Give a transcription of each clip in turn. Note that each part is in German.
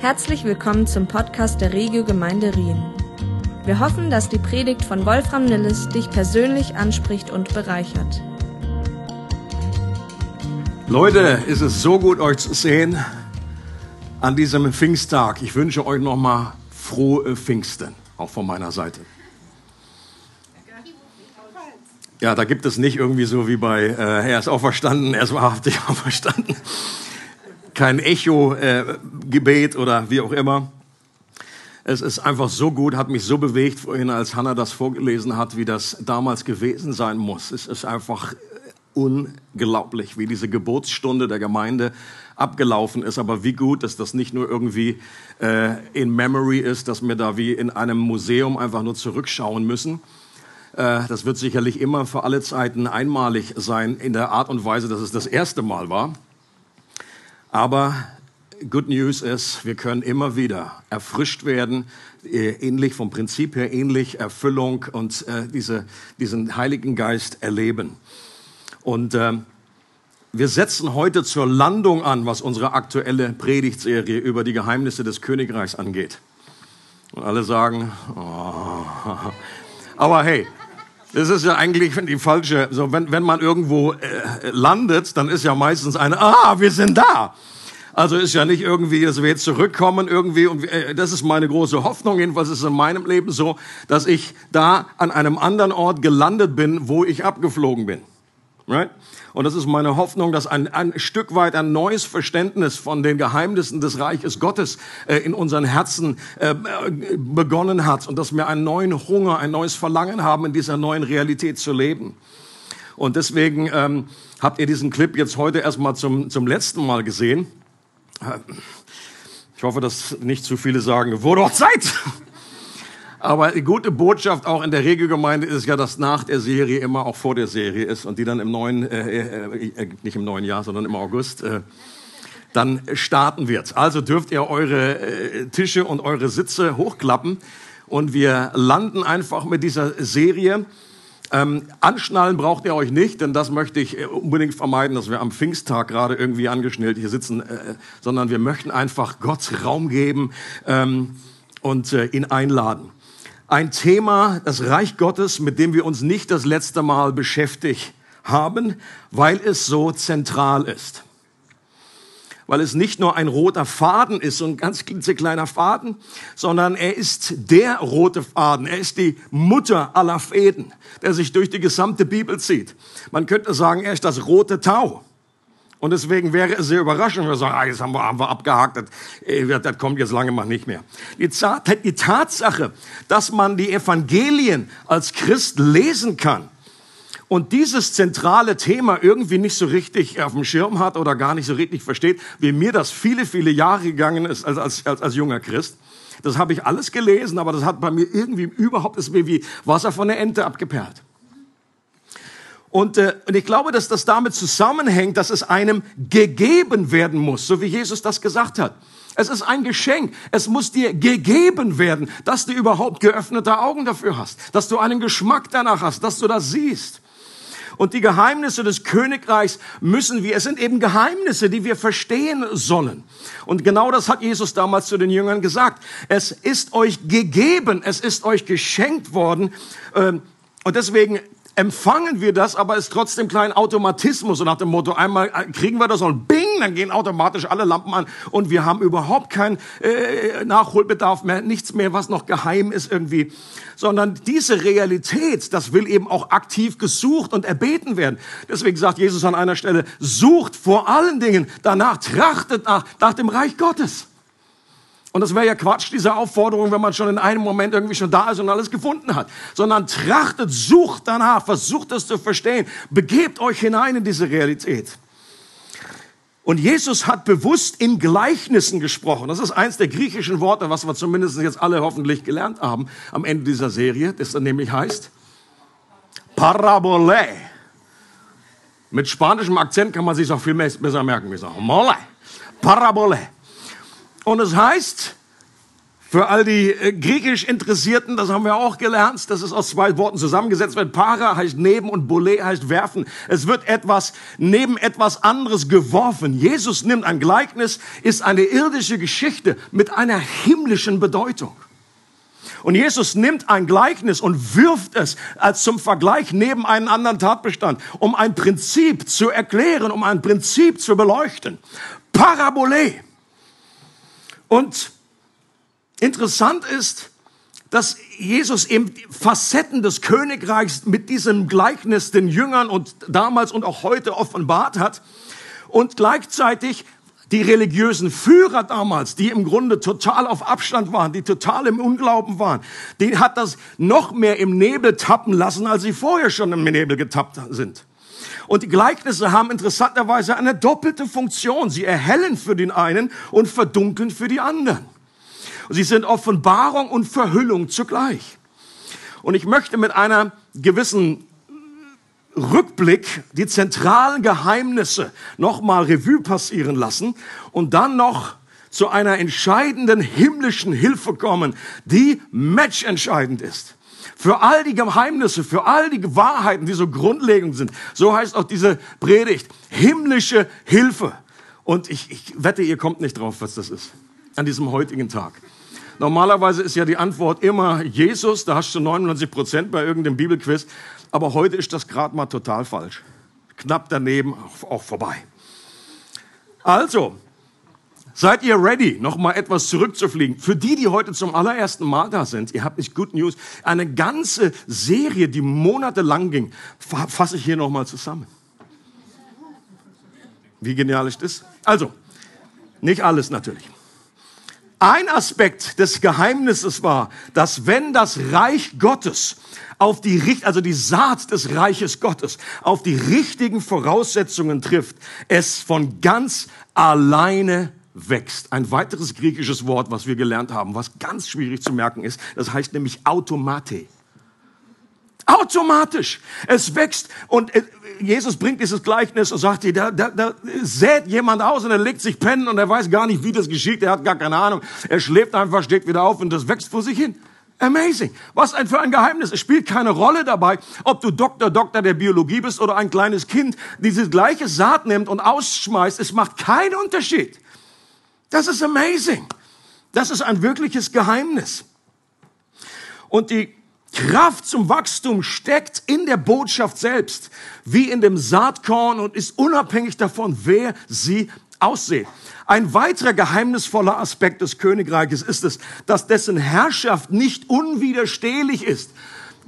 Herzlich willkommen zum Podcast der Regio Gemeinde Rien. Wir hoffen, dass die Predigt von Wolfram Nilles dich persönlich anspricht und bereichert. Leute, ist es so gut, euch zu sehen an diesem Pfingsttag. Ich wünsche euch nochmal frohe Pfingsten, auch von meiner Seite. Ja, da gibt es nicht irgendwie so wie bei äh, Er ist auferstanden, er ist wahrhaftig auferstanden. Kein Echo-Gebet äh, oder wie auch immer. Es ist einfach so gut, hat mich so bewegt vorhin, als Hannah das vorgelesen hat, wie das damals gewesen sein muss. Es ist einfach unglaublich, wie diese Geburtsstunde der Gemeinde abgelaufen ist. Aber wie gut, dass das nicht nur irgendwie äh, in Memory ist, dass wir da wie in einem Museum einfach nur zurückschauen müssen, äh, das wird sicherlich immer für alle Zeiten einmalig sein in der Art und Weise, dass es das erste Mal war. Aber Good News ist, wir können immer wieder erfrischt werden, äh, ähnlich vom Prinzip her, ähnlich Erfüllung und äh, diese, diesen Heiligen Geist erleben. Und äh, wir setzen heute zur Landung an, was unsere aktuelle Predigtserie über die Geheimnisse des Königreichs angeht. Und alle sagen, oh. aber hey, das ist ja eigentlich die falsche, so wenn, wenn man irgendwo äh, landet, dann ist ja meistens eine, ah, wir sind da. Also ist ja nicht irgendwie, dass wir jetzt zurückkommen irgendwie und äh, das ist meine große Hoffnung, jedenfalls ist es in meinem Leben so, dass ich da an einem anderen Ort gelandet bin, wo ich abgeflogen bin. Right? Und das ist meine Hoffnung, dass ein, ein Stück weit ein neues Verständnis von den Geheimnissen des Reiches Gottes äh, in unseren Herzen äh, begonnen hat und dass wir einen neuen Hunger, ein neues Verlangen haben, in dieser neuen Realität zu leben. Und deswegen ähm, habt ihr diesen Clip jetzt heute erstmal zum, zum letzten Mal gesehen. Ich hoffe, dass nicht zu viele sagen, wo doch Zeit! Aber die gute Botschaft auch in der Regelgemeinde ist ja, dass nach der Serie immer auch vor der Serie ist und die dann im neuen, äh, äh, äh, nicht im neuen Jahr, sondern im August, äh, dann starten wird. Also dürft ihr eure äh, Tische und eure Sitze hochklappen und wir landen einfach mit dieser Serie. Ähm, anschnallen braucht ihr euch nicht, denn das möchte ich äh, unbedingt vermeiden, dass wir am Pfingsttag gerade irgendwie angeschnellt hier sitzen, äh, sondern wir möchten einfach Gott Raum geben ähm, und äh, ihn einladen ein Thema, das Reich Gottes, mit dem wir uns nicht das letzte Mal beschäftigt haben, weil es so zentral ist. Weil es nicht nur ein roter Faden ist, so ein ganz klitzekleiner Faden, sondern er ist der rote Faden. Er ist die Mutter aller Fäden, der sich durch die gesamte Bibel zieht. Man könnte sagen, er ist das rote Tau. Und deswegen wäre es sehr überraschend, wenn wir sagen, ah, jetzt haben wir, haben wir abgehakt, das, äh, das kommt jetzt lange mal nicht mehr. Die, die Tatsache, dass man die Evangelien als Christ lesen kann und dieses zentrale Thema irgendwie nicht so richtig auf dem Schirm hat oder gar nicht so richtig versteht, wie mir das viele, viele Jahre gegangen ist als, als, als, als junger Christ. Das habe ich alles gelesen, aber das hat bei mir irgendwie überhaupt ist mir wie Wasser von der Ente abgeperlt. Und, äh, und ich glaube, dass das damit zusammenhängt, dass es einem gegeben werden muss, so wie Jesus das gesagt hat. Es ist ein Geschenk. Es muss dir gegeben werden, dass du überhaupt geöffnete Augen dafür hast, dass du einen Geschmack danach hast, dass du das siehst. Und die Geheimnisse des Königreichs müssen wir, es sind eben Geheimnisse, die wir verstehen sollen. Und genau das hat Jesus damals zu den Jüngern gesagt. Es ist euch gegeben, es ist euch geschenkt worden. Ähm, und deswegen empfangen wir das, aber ist trotzdem klein Automatismus, so nach dem Motto, einmal äh, kriegen wir das und bing, dann gehen automatisch alle Lampen an und wir haben überhaupt keinen äh, Nachholbedarf mehr, nichts mehr, was noch geheim ist irgendwie, sondern diese Realität, das will eben auch aktiv gesucht und erbeten werden. Deswegen sagt Jesus an einer Stelle, sucht vor allen Dingen danach, trachtet nach, nach dem Reich Gottes. Und das wäre ja Quatsch, diese Aufforderung, wenn man schon in einem Moment irgendwie schon da ist und alles gefunden hat. Sondern trachtet, sucht danach, versucht es zu verstehen, begebt euch hinein in diese Realität. Und Jesus hat bewusst in Gleichnissen gesprochen. Das ist eins der griechischen Worte, was wir zumindest jetzt alle hoffentlich gelernt haben am Ende dieser Serie, das dann nämlich heißt Parabole. Mit spanischem Akzent kann man sich auch viel besser merken. Wir sagen Mole. Parabole. Und es heißt Für all die äh, griechisch Interessierten, das haben wir auch gelernt, das ist aus zwei Worten zusammengesetzt wird. Para heißt neben und Bole heißt werfen. Es wird etwas neben etwas anderes geworfen. Jesus nimmt ein Gleichnis, ist eine irdische Geschichte mit einer himmlischen Bedeutung. Und Jesus nimmt ein Gleichnis und wirft es als zum Vergleich neben einen anderen Tatbestand, um ein Prinzip zu erklären, um ein Prinzip zu beleuchten. Parabole. Und Interessant ist, dass Jesus eben Facetten des Königreichs mit diesem Gleichnis den Jüngern und damals und auch heute offenbart hat und gleichzeitig die religiösen Führer damals, die im Grunde total auf Abstand waren, die total im Unglauben waren, den hat das noch mehr im Nebel tappen lassen, als sie vorher schon im Nebel getappt sind. Und die Gleichnisse haben interessanterweise eine doppelte Funktion. Sie erhellen für den einen und verdunkeln für die anderen. Sie sind Offenbarung und Verhüllung zugleich. Und ich möchte mit einer gewissen Rückblick die zentralen Geheimnisse nochmal Revue passieren lassen und dann noch zu einer entscheidenden himmlischen Hilfe kommen, die matchentscheidend ist. Für all die Geheimnisse, für all die Wahrheiten, die so grundlegend sind. So heißt auch diese Predigt. Himmlische Hilfe. Und ich, ich wette, ihr kommt nicht drauf, was das ist. An diesem heutigen Tag. Normalerweise ist ja die Antwort immer Jesus, da hast du 99 Prozent bei irgendeinem Bibelquiz. Aber heute ist das gerade mal total falsch. Knapp daneben, auch vorbei. Also, seid ihr ready, noch mal etwas zurückzufliegen? Für die, die heute zum allerersten Mal da sind, ihr habt nicht Good News. Eine ganze Serie, die monatelang ging, fasse ich hier noch mal zusammen. Wie genial ist das? Also, nicht alles natürlich. Ein Aspekt des Geheimnisses war, dass wenn das Reich Gottes auf die, also die Saat des Reiches Gottes auf die richtigen Voraussetzungen trifft, es von ganz alleine wächst. Ein weiteres griechisches Wort, was wir gelernt haben, was ganz schwierig zu merken ist, das heißt nämlich Automate. Automatisch. Es wächst und äh, Jesus bringt dieses Gleichnis und sagt, da, da, da sät jemand aus und er legt sich pennen und er weiß gar nicht, wie das geschieht. Er hat gar keine Ahnung. Er schläft einfach, steht wieder auf und das wächst vor sich hin. Amazing. Was ein für ein Geheimnis. Es spielt keine Rolle dabei, ob du Doktor, Doktor der Biologie bist oder ein kleines Kind, diese gleiche Saat nimmt und ausschmeißt. Es macht keinen Unterschied. Das ist amazing. Das ist ein wirkliches Geheimnis. Und die Kraft zum Wachstum steckt in der Botschaft selbst, wie in dem Saatkorn und ist unabhängig davon, wer sie aussieht. Ein weiterer geheimnisvoller Aspekt des Königreiches ist es, dass dessen Herrschaft nicht unwiderstehlich ist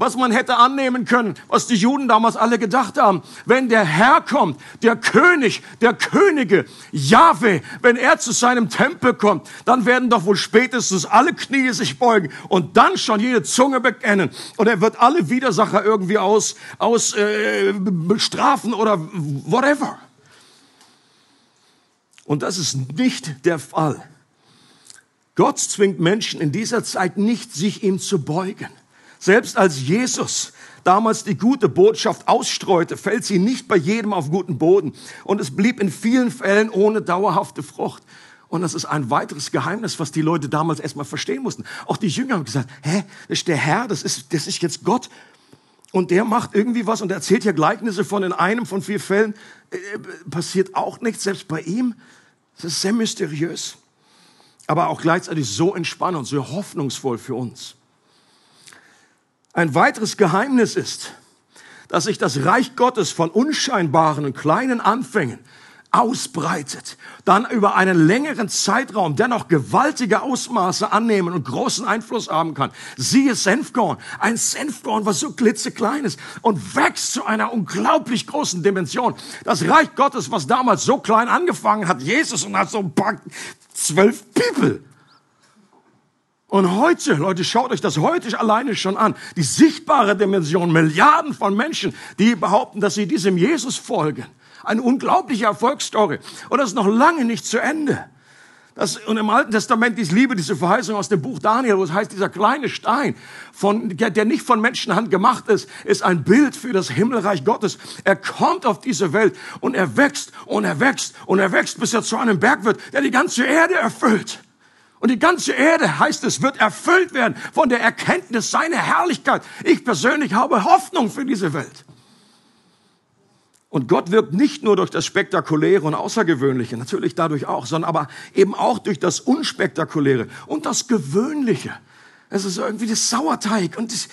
was man hätte annehmen können, was die Juden damals alle gedacht haben. Wenn der Herr kommt, der König, der Könige, Jahwe, wenn er zu seinem Tempel kommt, dann werden doch wohl spätestens alle Knie sich beugen und dann schon jede Zunge bekennen. Und er wird alle Widersacher irgendwie aus, aus äh, bestrafen oder whatever. Und das ist nicht der Fall. Gott zwingt Menschen in dieser Zeit nicht, sich ihm zu beugen. Selbst als Jesus damals die gute Botschaft ausstreute, fällt sie nicht bei jedem auf guten Boden. Und es blieb in vielen Fällen ohne dauerhafte Frucht. Und das ist ein weiteres Geheimnis, was die Leute damals erstmal verstehen mussten. Auch die Jünger haben gesagt, hä, das ist der Herr, das ist, das ist jetzt Gott. Und der macht irgendwie was und erzählt ja Gleichnisse von in einem von vier Fällen. Äh, passiert auch nichts, selbst bei ihm. Das ist sehr mysteriös. Aber auch gleichzeitig so entspannend, so hoffnungsvoll für uns. Ein weiteres Geheimnis ist, dass sich das Reich Gottes von unscheinbaren und kleinen Anfängen ausbreitet, dann über einen längeren Zeitraum dennoch gewaltige Ausmaße annehmen und großen Einfluss haben kann. Siehe Senfkorn, ein Senfkorn, was so klitzeklein ist und wächst zu einer unglaublich großen Dimension. Das Reich Gottes, was damals so klein angefangen hat, Jesus und hat so ein paar zwölf People und heute, Leute, schaut euch das heute alleine schon an. Die sichtbare Dimension, Milliarden von Menschen, die behaupten, dass sie diesem Jesus folgen. Eine unglaubliche Erfolgsstory. Und das ist noch lange nicht zu Ende. Das, und im Alten Testament, ich liebe diese Verheißung aus dem Buch Daniel, wo es heißt, dieser kleine Stein, von, der, der nicht von Menschenhand gemacht ist, ist ein Bild für das Himmelreich Gottes. Er kommt auf diese Welt und er wächst und er wächst und er wächst, bis er zu einem Berg wird, der die ganze Erde erfüllt. Und die ganze Erde, heißt es, wird erfüllt werden von der Erkenntnis seiner Herrlichkeit. Ich persönlich habe Hoffnung für diese Welt. Und Gott wirkt nicht nur durch das Spektakuläre und Außergewöhnliche, natürlich dadurch auch, sondern aber eben auch durch das Unspektakuläre und das Gewöhnliche. Es ist irgendwie das Sauerteig und das,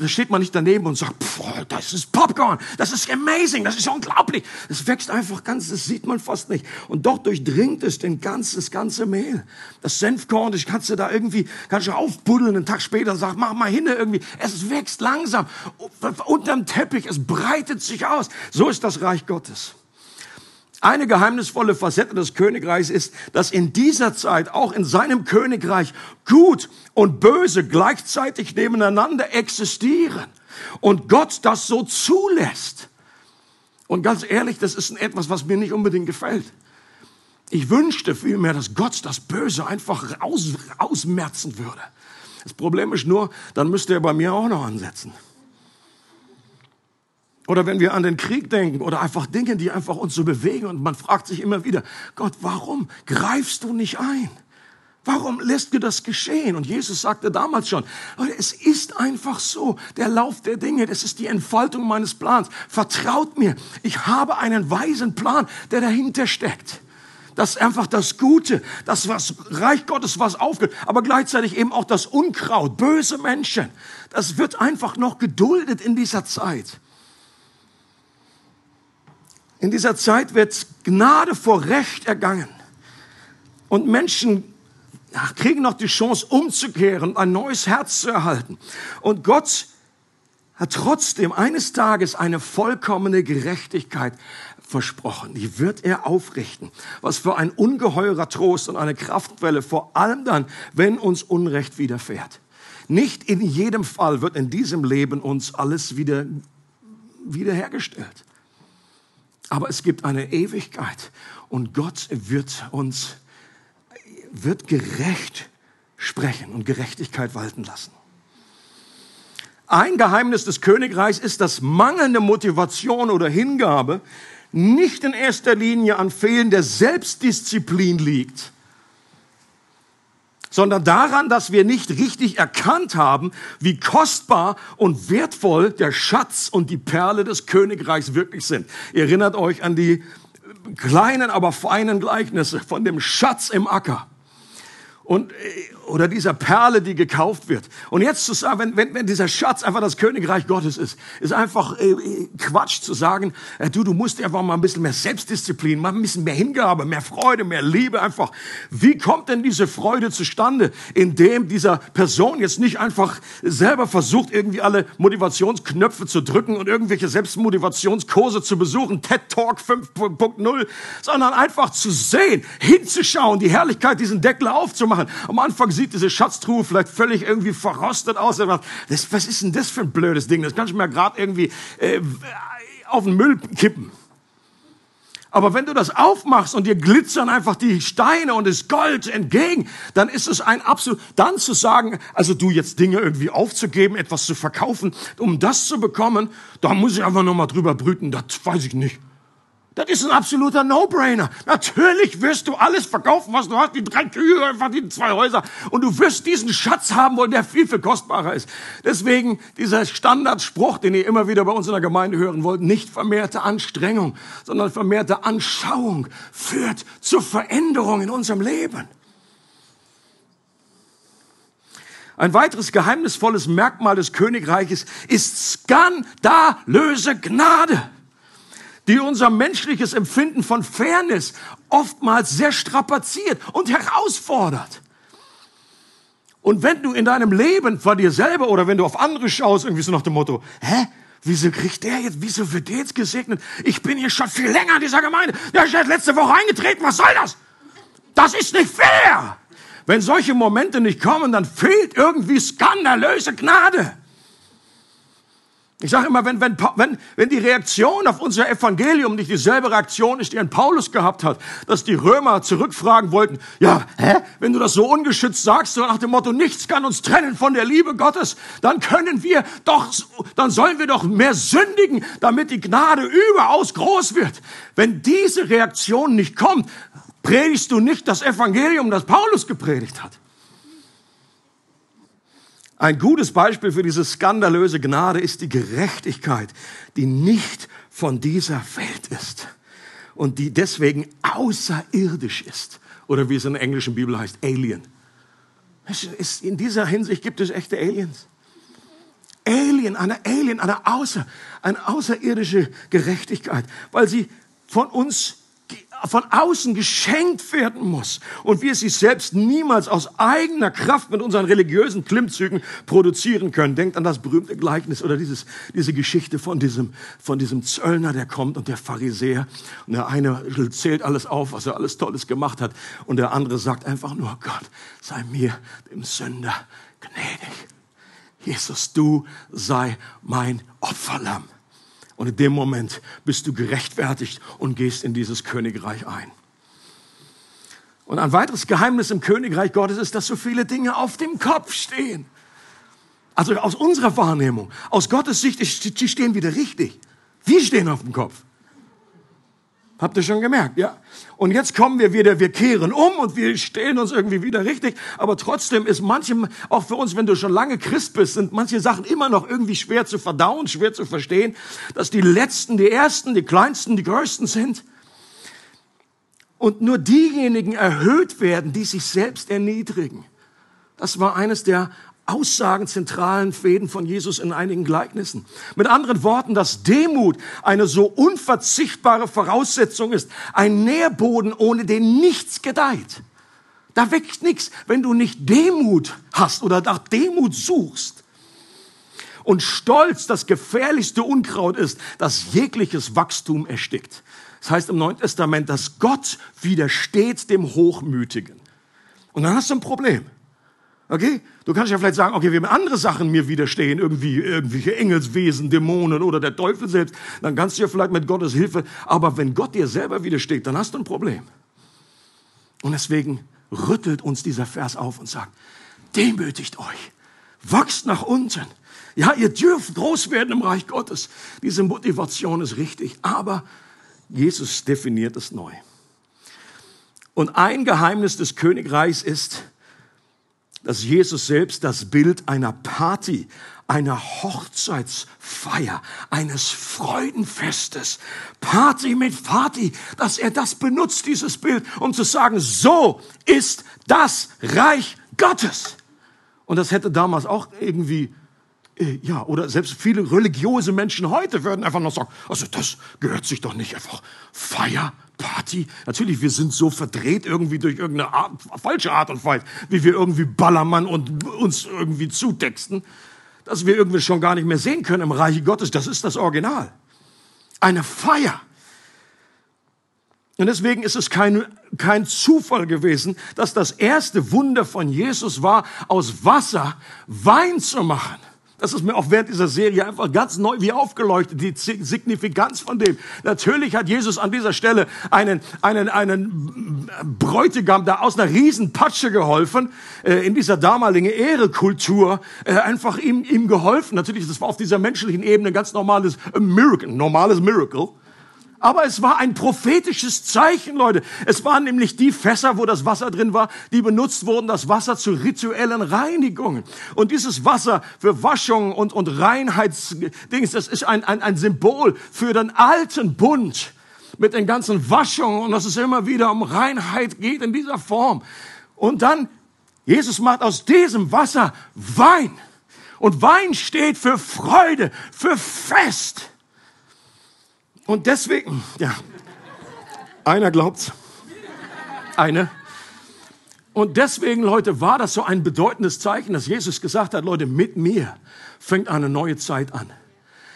da steht man nicht daneben und sagt, pff, das ist Popcorn, das ist amazing, das ist unglaublich. Es wächst einfach ganz, das sieht man fast nicht. Und doch durchdringt es den ganz, das ganze Mehl. Das Senfkorn, das kannst du da irgendwie, kannst du aufbuddeln, einen Tag später sag, mach mal hin irgendwie. Es wächst langsam, unterm Teppich, es breitet sich aus. So ist das Reich Gottes. Eine geheimnisvolle Facette des Königreichs ist, dass in dieser Zeit auch in seinem Königreich Gut und Böse gleichzeitig nebeneinander existieren und Gott das so zulässt. Und ganz ehrlich, das ist etwas, was mir nicht unbedingt gefällt. Ich wünschte vielmehr, dass Gott das Böse einfach aus, ausmerzen würde. Das Problem ist nur, dann müsste er bei mir auch noch ansetzen. Oder wenn wir an den Krieg denken oder einfach Dinge, die einfach uns so bewegen und man fragt sich immer wieder, Gott, warum greifst du nicht ein? Warum lässt du das geschehen? Und Jesus sagte damals schon, es ist einfach so, der Lauf der Dinge, das ist die Entfaltung meines Plans. Vertraut mir, ich habe einen weisen Plan, der dahinter steckt. Das ist einfach das Gute, das was Reich Gottes was aufgeht, aber gleichzeitig eben auch das Unkraut, böse Menschen. Das wird einfach noch geduldet in dieser Zeit. In dieser Zeit wird Gnade vor Recht ergangen. Und Menschen kriegen noch die Chance umzukehren, ein neues Herz zu erhalten. Und Gott hat trotzdem eines Tages eine vollkommene Gerechtigkeit versprochen. Die wird er aufrichten. Was für ein ungeheurer Trost und eine Kraftquelle, vor allem dann, wenn uns Unrecht widerfährt. Nicht in jedem Fall wird in diesem Leben uns alles wieder wiederhergestellt. Aber es gibt eine Ewigkeit und Gott wird uns, wird gerecht sprechen und Gerechtigkeit walten lassen. Ein Geheimnis des Königreichs ist, dass mangelnde Motivation oder Hingabe nicht in erster Linie an fehlender Selbstdisziplin liegt, sondern daran, dass wir nicht richtig erkannt haben, wie kostbar und wertvoll der Schatz und die Perle des Königreichs wirklich sind. Ihr erinnert euch an die kleinen, aber feinen Gleichnisse von dem Schatz im Acker und, äh, oder dieser Perle, die gekauft wird. Und jetzt zu sagen, wenn, wenn, wenn dieser Schatz einfach das Königreich Gottes ist, ist einfach äh, Quatsch zu sagen, äh, du, du musst einfach mal ein bisschen mehr Selbstdisziplin, mal ein bisschen mehr Hingabe, mehr Freude, mehr Liebe einfach. Wie kommt denn diese Freude zustande, indem dieser Person jetzt nicht einfach selber versucht, irgendwie alle Motivationsknöpfe zu drücken und irgendwelche Selbstmotivationskurse zu besuchen, TED Talk 5.0, sondern einfach zu sehen, hinzuschauen, die Herrlichkeit, diesen Deckel aufzumachen, machen. Am Anfang sieht diese Schatztruhe vielleicht völlig irgendwie verrostet aus. Das, was ist denn das für ein blödes Ding? Das kann ich mir gerade irgendwie äh, auf den Müll kippen. Aber wenn du das aufmachst und dir glitzern einfach die Steine und das Gold entgegen, dann ist es ein absolut, dann zu sagen, also du jetzt Dinge irgendwie aufzugeben, etwas zu verkaufen, um das zu bekommen, da muss ich einfach nochmal drüber brüten, das weiß ich nicht. Das ist ein absoluter No-Brainer. Natürlich wirst du alles verkaufen, was du hast, die drei Kühe, einfach die zwei Häuser. Und du wirst diesen Schatz haben wollen, der viel, viel kostbarer ist. Deswegen dieser Standardspruch, den ihr immer wieder bei uns in der Gemeinde hören wollt, nicht vermehrte Anstrengung, sondern vermehrte Anschauung führt zur Veränderung in unserem Leben. Ein weiteres geheimnisvolles Merkmal des Königreiches ist skandalöse Gnade die unser menschliches Empfinden von Fairness oftmals sehr strapaziert und herausfordert. Und wenn du in deinem Leben vor dir selber oder wenn du auf andere schaust, irgendwie so nach dem Motto, hä? Wieso kriegt der jetzt, wieso wird der jetzt gesegnet? Ich bin hier schon viel länger in dieser Gemeinde. Der ist letzte Woche eingetreten. Was soll das? Das ist nicht fair. Wenn solche Momente nicht kommen, dann fehlt irgendwie skandalöse Gnade. Ich sage immer, wenn, wenn, wenn, wenn die Reaktion auf unser Evangelium nicht dieselbe Reaktion ist, die ein Paulus gehabt hat, dass die Römer zurückfragen wollten, ja, hä, wenn du das so ungeschützt sagst, so nach dem Motto, nichts kann uns trennen von der Liebe Gottes, dann können wir doch, dann sollen wir doch mehr sündigen, damit die Gnade überaus groß wird. Wenn diese Reaktion nicht kommt, predigst du nicht das Evangelium, das Paulus gepredigt hat. Ein gutes Beispiel für diese skandalöse Gnade ist die Gerechtigkeit, die nicht von dieser Welt ist und die deswegen außerirdisch ist. Oder wie es in der englischen Bibel heißt, Alien. In dieser Hinsicht gibt es echte Aliens. Alien, eine Alien, eine, außer, eine außerirdische Gerechtigkeit, weil sie von uns von außen geschenkt werden muss und wir sie selbst niemals aus eigener Kraft mit unseren religiösen Klimmzügen produzieren können. Denkt an das berühmte Gleichnis oder dieses, diese Geschichte von diesem, von diesem Zöllner, der kommt und der Pharisäer und der eine zählt alles auf, was er alles Tolles gemacht hat und der andere sagt einfach nur, Gott, sei mir, dem Sünder, gnädig. Jesus, du sei mein Opferlamm. Und in dem Moment bist du gerechtfertigt und gehst in dieses Königreich ein. Und ein weiteres Geheimnis im Königreich Gottes ist, dass so viele Dinge auf dem Kopf stehen. Also aus unserer Wahrnehmung, aus Gottes Sicht, die stehen wieder richtig. Wir stehen auf dem Kopf. Habt ihr schon gemerkt, ja? Und jetzt kommen wir wieder, wir kehren um und wir stehen uns irgendwie wieder richtig. Aber trotzdem ist manchem, auch für uns, wenn du schon lange Christ bist, sind manche Sachen immer noch irgendwie schwer zu verdauen, schwer zu verstehen, dass die Letzten, die Ersten, die Kleinsten, die Größten sind. Und nur diejenigen erhöht werden, die sich selbst erniedrigen. Das war eines der Aussagen, zentralen Fäden von Jesus in einigen Gleichnissen. Mit anderen Worten, dass Demut eine so unverzichtbare Voraussetzung ist, ein Nährboden, ohne den nichts gedeiht. Da wächst nichts, wenn du nicht Demut hast oder nach Demut suchst. Und Stolz das gefährlichste Unkraut ist, das jegliches Wachstum erstickt. Das heißt im Neuen Testament, dass Gott widersteht dem Hochmütigen. Und dann hast du ein Problem. Okay? Du kannst ja vielleicht sagen, okay, wenn andere Sachen mir widerstehen, irgendwie irgendwelche Engelswesen, Dämonen oder der Teufel selbst, dann kannst du ja vielleicht mit Gottes Hilfe, aber wenn Gott dir selber widersteht, dann hast du ein Problem. Und deswegen rüttelt uns dieser Vers auf und sagt, demütigt euch, wachst nach unten. Ja, ihr dürft groß werden im Reich Gottes. Diese Motivation ist richtig, aber Jesus definiert es neu. Und ein Geheimnis des Königreichs ist, dass Jesus selbst das Bild einer Party, einer Hochzeitsfeier, eines Freudenfestes, Party mit Party, dass er das benutzt, dieses Bild, um zu sagen, so ist das Reich Gottes. Und das hätte damals auch irgendwie ja, oder selbst viele religiöse Menschen heute würden einfach noch sagen, also das gehört sich doch nicht einfach Feier, Party. Natürlich, wir sind so verdreht irgendwie durch irgendeine Art, falsche Art und Weise, wie wir irgendwie Ballermann und uns irgendwie zutexten, dass wir irgendwie schon gar nicht mehr sehen können im Reich Gottes. Das ist das Original. Eine Feier. Und deswegen ist es kein, kein Zufall gewesen, dass das erste Wunder von Jesus war, aus Wasser Wein zu machen. Das ist mir auch während dieser Serie einfach ganz neu wie aufgeleuchtet, die Signifikanz von dem. Natürlich hat Jesus an dieser Stelle einen, einen, einen Bräutigam da aus einer Riesenpatsche geholfen, äh, in dieser damaligen Ehrekultur, äh, einfach ihm, ihm geholfen. Natürlich, das war auf dieser menschlichen Ebene ein ganz normales Miracle, normales Miracle. Aber es war ein prophetisches Zeichen, Leute. Es waren nämlich die Fässer, wo das Wasser drin war, die benutzt wurden, das Wasser zu rituellen Reinigungen. Und dieses Wasser für Waschung und, und Reinheitsdings, das ist ein, ein, ein Symbol für den alten Bund mit den ganzen Waschungen und dass es immer wieder um Reinheit geht in dieser Form. Und dann, Jesus macht aus diesem Wasser Wein. Und Wein steht für Freude, für Fest. Und deswegen, ja, einer glaubt's. Eine. Und deswegen, Leute, war das so ein bedeutendes Zeichen, dass Jesus gesagt hat, Leute, mit mir fängt eine neue Zeit an.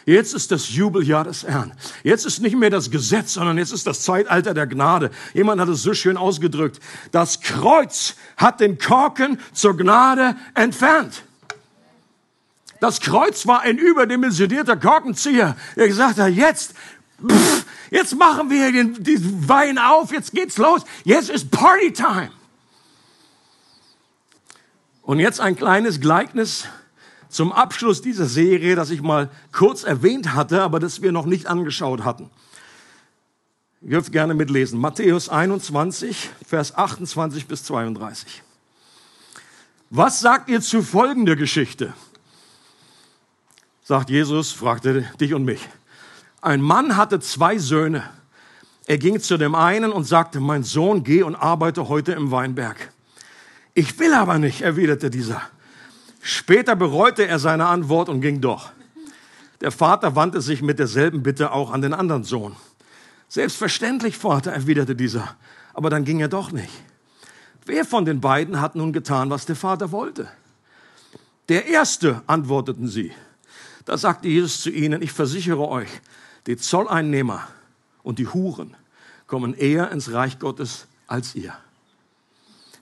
Jetzt ist das Jubeljahr des Herrn. Jetzt ist nicht mehr das Gesetz, sondern jetzt ist das Zeitalter der Gnade. Jemand hat es so schön ausgedrückt. Das Kreuz hat den Korken zur Gnade entfernt. Das Kreuz war ein überdimensionierter Korkenzieher, der gesagt hat, jetzt Pff, jetzt machen wir den, den Wein auf, jetzt geht's los, jetzt ist Partytime. Und jetzt ein kleines Gleichnis zum Abschluss dieser Serie, das ich mal kurz erwähnt hatte, aber das wir noch nicht angeschaut hatten. Ihr dürft gerne mitlesen. Matthäus 21, Vers 28 bis 32. Was sagt ihr zu folgender Geschichte? Sagt Jesus, fragte dich und mich. Ein Mann hatte zwei Söhne. Er ging zu dem einen und sagte, mein Sohn, geh und arbeite heute im Weinberg. Ich will aber nicht, erwiderte dieser. Später bereute er seine Antwort und ging doch. Der Vater wandte sich mit derselben Bitte auch an den anderen Sohn. Selbstverständlich, Vater, erwiderte dieser, aber dann ging er doch nicht. Wer von den beiden hat nun getan, was der Vater wollte? Der Erste, antworteten sie. Da sagte Jesus zu ihnen, ich versichere euch, die Zolleinnehmer und die Huren kommen eher ins Reich Gottes als ihr.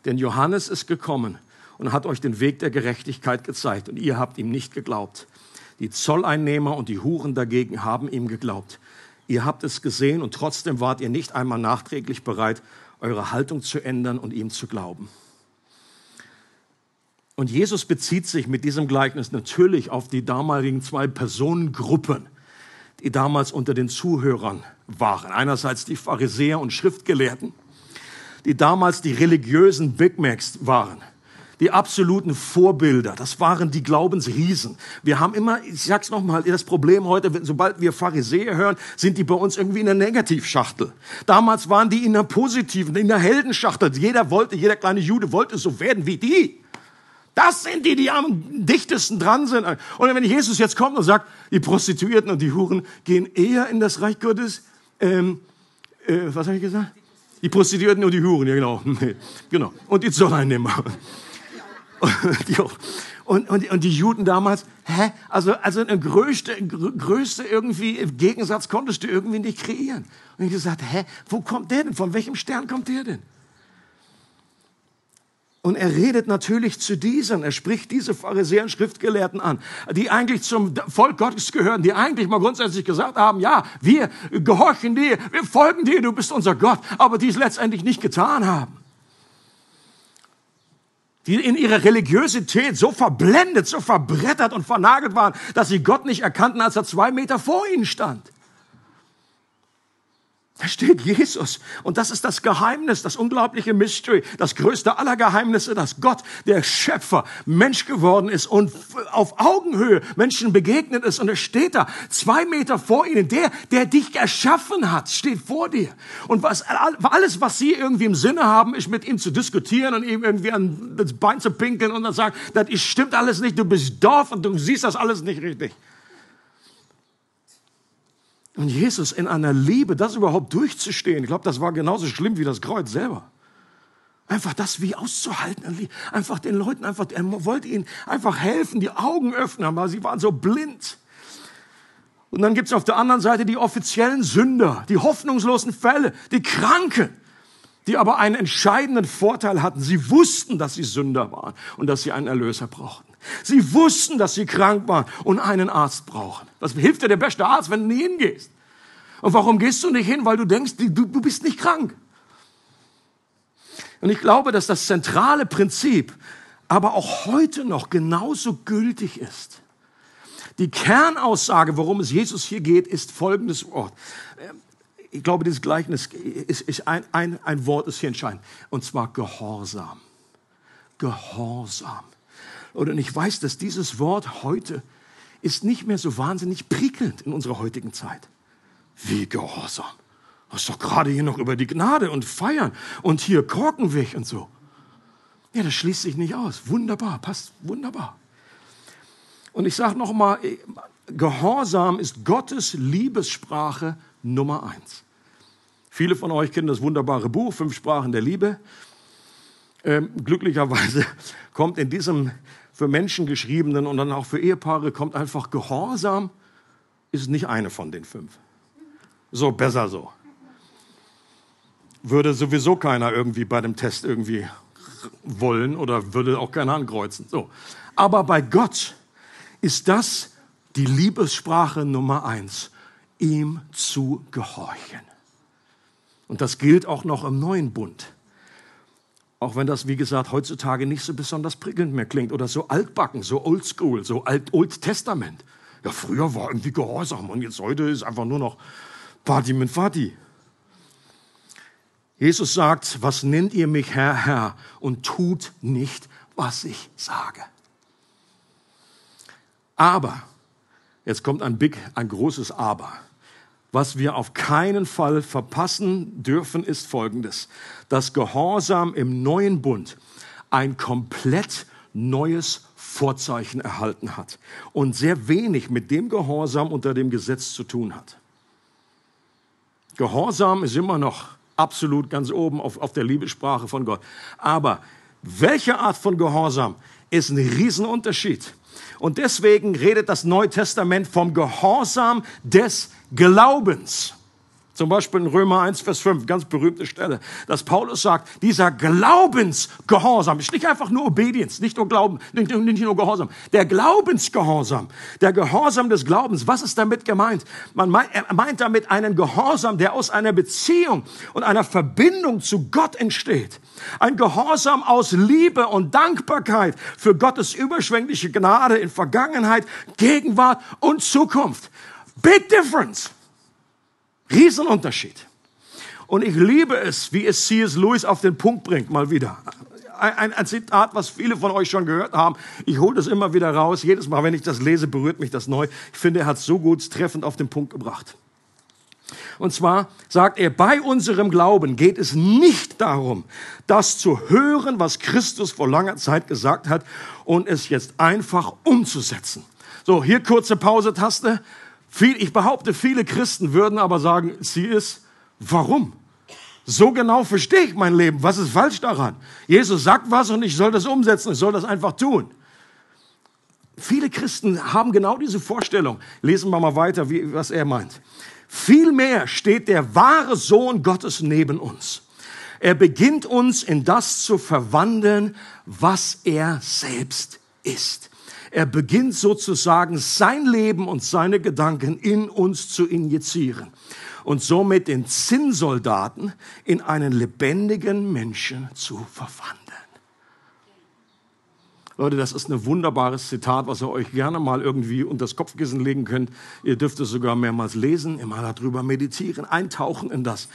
Denn Johannes ist gekommen und hat euch den Weg der Gerechtigkeit gezeigt und ihr habt ihm nicht geglaubt. Die Zolleinnehmer und die Huren dagegen haben ihm geglaubt. Ihr habt es gesehen und trotzdem wart ihr nicht einmal nachträglich bereit, eure Haltung zu ändern und ihm zu glauben. Und Jesus bezieht sich mit diesem Gleichnis natürlich auf die damaligen zwei Personengruppen, die damals unter den Zuhörern waren. Einerseits die Pharisäer und Schriftgelehrten, die damals die religiösen Big Macs waren die absoluten Vorbilder. Das waren die Glaubensriesen. Wir haben immer, ich sag's nochmal, das Problem heute, sobald wir Pharisäer hören, sind die bei uns irgendwie in der Negativschachtel. Damals waren die in der positiven, in der Heldenschachtel. Jeder wollte, jeder kleine Jude wollte so werden wie die. Das sind die, die am dichtesten dran sind. Und wenn Jesus jetzt kommt und sagt, die Prostituierten und die Huren gehen eher in das Reich Gottes, ähm, äh, was habe ich gesagt? Die Prostituierten und die Huren, ja genau. genau. Und die Zolleinnehmer. die und, und, und die Juden damals, hä? Also, also eine größte, größte irgendwie Gegensatz konntest du irgendwie nicht kreieren. Und ich gesagt, hä? Wo kommt der denn? Von welchem Stern kommt der denn? Und er redet natürlich zu diesen, er spricht diese Pharisäer und Schriftgelehrten an, die eigentlich zum Volk Gottes gehören, die eigentlich mal grundsätzlich gesagt haben, ja, wir gehorchen dir, wir folgen dir, du bist unser Gott, aber die es letztendlich nicht getan haben die in ihrer Religiosität so verblendet, so verbrettert und vernagelt waren, dass sie Gott nicht erkannten, als er zwei Meter vor ihnen stand. Da steht Jesus. Und das ist das Geheimnis, das unglaubliche Mystery, das größte aller Geheimnisse, dass Gott, der Schöpfer, Mensch geworden ist und auf Augenhöhe Menschen begegnet ist. Und er steht da, zwei Meter vor ihnen. Der, der dich erschaffen hat, steht vor dir. Und was, alles, was sie irgendwie im Sinne haben, ist mit ihm zu diskutieren und ihm irgendwie an das Bein zu pinkeln und dann sagen, das stimmt alles nicht, du bist doof und du siehst das alles nicht richtig. Und Jesus in einer Liebe, das überhaupt durchzustehen, ich glaube, das war genauso schlimm wie das Kreuz selber. Einfach das wie auszuhalten, einfach den Leuten einfach, er wollte ihnen einfach helfen, die Augen öffnen, weil sie waren so blind. Und dann gibt's auf der anderen Seite die offiziellen Sünder, die hoffnungslosen Fälle, die Kranken, die aber einen entscheidenden Vorteil hatten. Sie wussten, dass sie Sünder waren und dass sie einen Erlöser brauchten. Sie wussten, dass sie krank waren und einen Arzt brauchen. Was hilft dir der beste Arzt, wenn du nie hingehst? Und warum gehst du nicht hin? Weil du denkst, du, du bist nicht krank. Und ich glaube, dass das zentrale Prinzip aber auch heute noch genauso gültig ist. Die Kernaussage, worum es Jesus hier geht, ist folgendes Wort. Ich glaube, dieses Gleichnis ist, ist ein, ein, ein Wort, ist hier entscheidend. Und zwar Gehorsam. Gehorsam. Und ich weiß, dass dieses Wort heute ist nicht mehr so wahnsinnig prickelnd in unserer heutigen Zeit. Wie Gehorsam. Was doch gerade hier noch über die Gnade und feiern und hier Korken weg und so. Ja, das schließt sich nicht aus. Wunderbar, passt wunderbar. Und ich sage noch mal, Gehorsam ist Gottes Liebessprache Nummer eins. Viele von euch kennen das wunderbare Buch Fünf Sprachen der Liebe. Ähm, glücklicherweise kommt in diesem für Menschen geschriebenen und dann auch für Ehepaare kommt einfach Gehorsam, ist nicht eine von den fünf. So, besser so. Würde sowieso keiner irgendwie bei dem Test irgendwie wollen oder würde auch keiner ankreuzen. So. Aber bei Gott ist das die Liebessprache Nummer eins, ihm zu gehorchen. Und das gilt auch noch im neuen Bund. Auch wenn das, wie gesagt, heutzutage nicht so besonders prickelnd mehr klingt oder so altbacken, so oldschool, so alt, Old Testament. Ja, früher war irgendwie Gehorsam und jetzt heute ist einfach nur noch Party mit Vati. Jesus sagt, was nennt ihr mich Herr, Herr und tut nicht, was ich sage. Aber, jetzt kommt ein big, ein großes Aber. Was wir auf keinen Fall verpassen dürfen, ist Folgendes. Das Gehorsam im neuen Bund ein komplett neues Vorzeichen erhalten hat und sehr wenig mit dem Gehorsam unter dem Gesetz zu tun hat. Gehorsam ist immer noch absolut ganz oben auf, auf der Liebessprache von Gott. Aber welche Art von Gehorsam ist ein Riesenunterschied. Und deswegen redet das Neue Testament vom Gehorsam des Glaubens. Zum Beispiel in Römer 1, Vers 5, ganz berühmte Stelle, dass Paulus sagt, dieser Glaubensgehorsam ist nicht einfach nur Obedience, nicht nur Glauben, nicht, nicht nur Gehorsam, der Glaubensgehorsam, der Gehorsam des Glaubens, was ist damit gemeint? Man meint, meint damit einen Gehorsam, der aus einer Beziehung und einer Verbindung zu Gott entsteht. Ein Gehorsam aus Liebe und Dankbarkeit für Gottes überschwängliche Gnade in Vergangenheit, Gegenwart und Zukunft. Big difference. Riesenunterschied. Und ich liebe es, wie es C.S. Lewis auf den Punkt bringt, mal wieder. Ein, ein, Zitat, was viele von euch schon gehört haben. Ich hole das immer wieder raus. Jedes Mal, wenn ich das lese, berührt mich das neu. Ich finde, er hat so gut treffend auf den Punkt gebracht. Und zwar sagt er, bei unserem Glauben geht es nicht darum, das zu hören, was Christus vor langer Zeit gesagt hat und es jetzt einfach umzusetzen. So, hier kurze Pause-Taste. Ich behaupte, viele Christen würden aber sagen, sie ist, warum? So genau verstehe ich mein Leben. Was ist falsch daran? Jesus sagt was und ich soll das umsetzen. Ich soll das einfach tun. Viele Christen haben genau diese Vorstellung. Lesen wir mal weiter, wie, was er meint. Vielmehr steht der wahre Sohn Gottes neben uns. Er beginnt uns in das zu verwandeln, was er selbst ist. Er beginnt sozusagen sein Leben und seine Gedanken in uns zu injizieren und somit den Zinnsoldaten in einen lebendigen Menschen zu verwandeln. Leute, das ist ein wunderbares Zitat, was ihr euch gerne mal irgendwie unter das Kopfkissen legen könnt. Ihr dürft es sogar mehrmals lesen, immer darüber meditieren, eintauchen in das.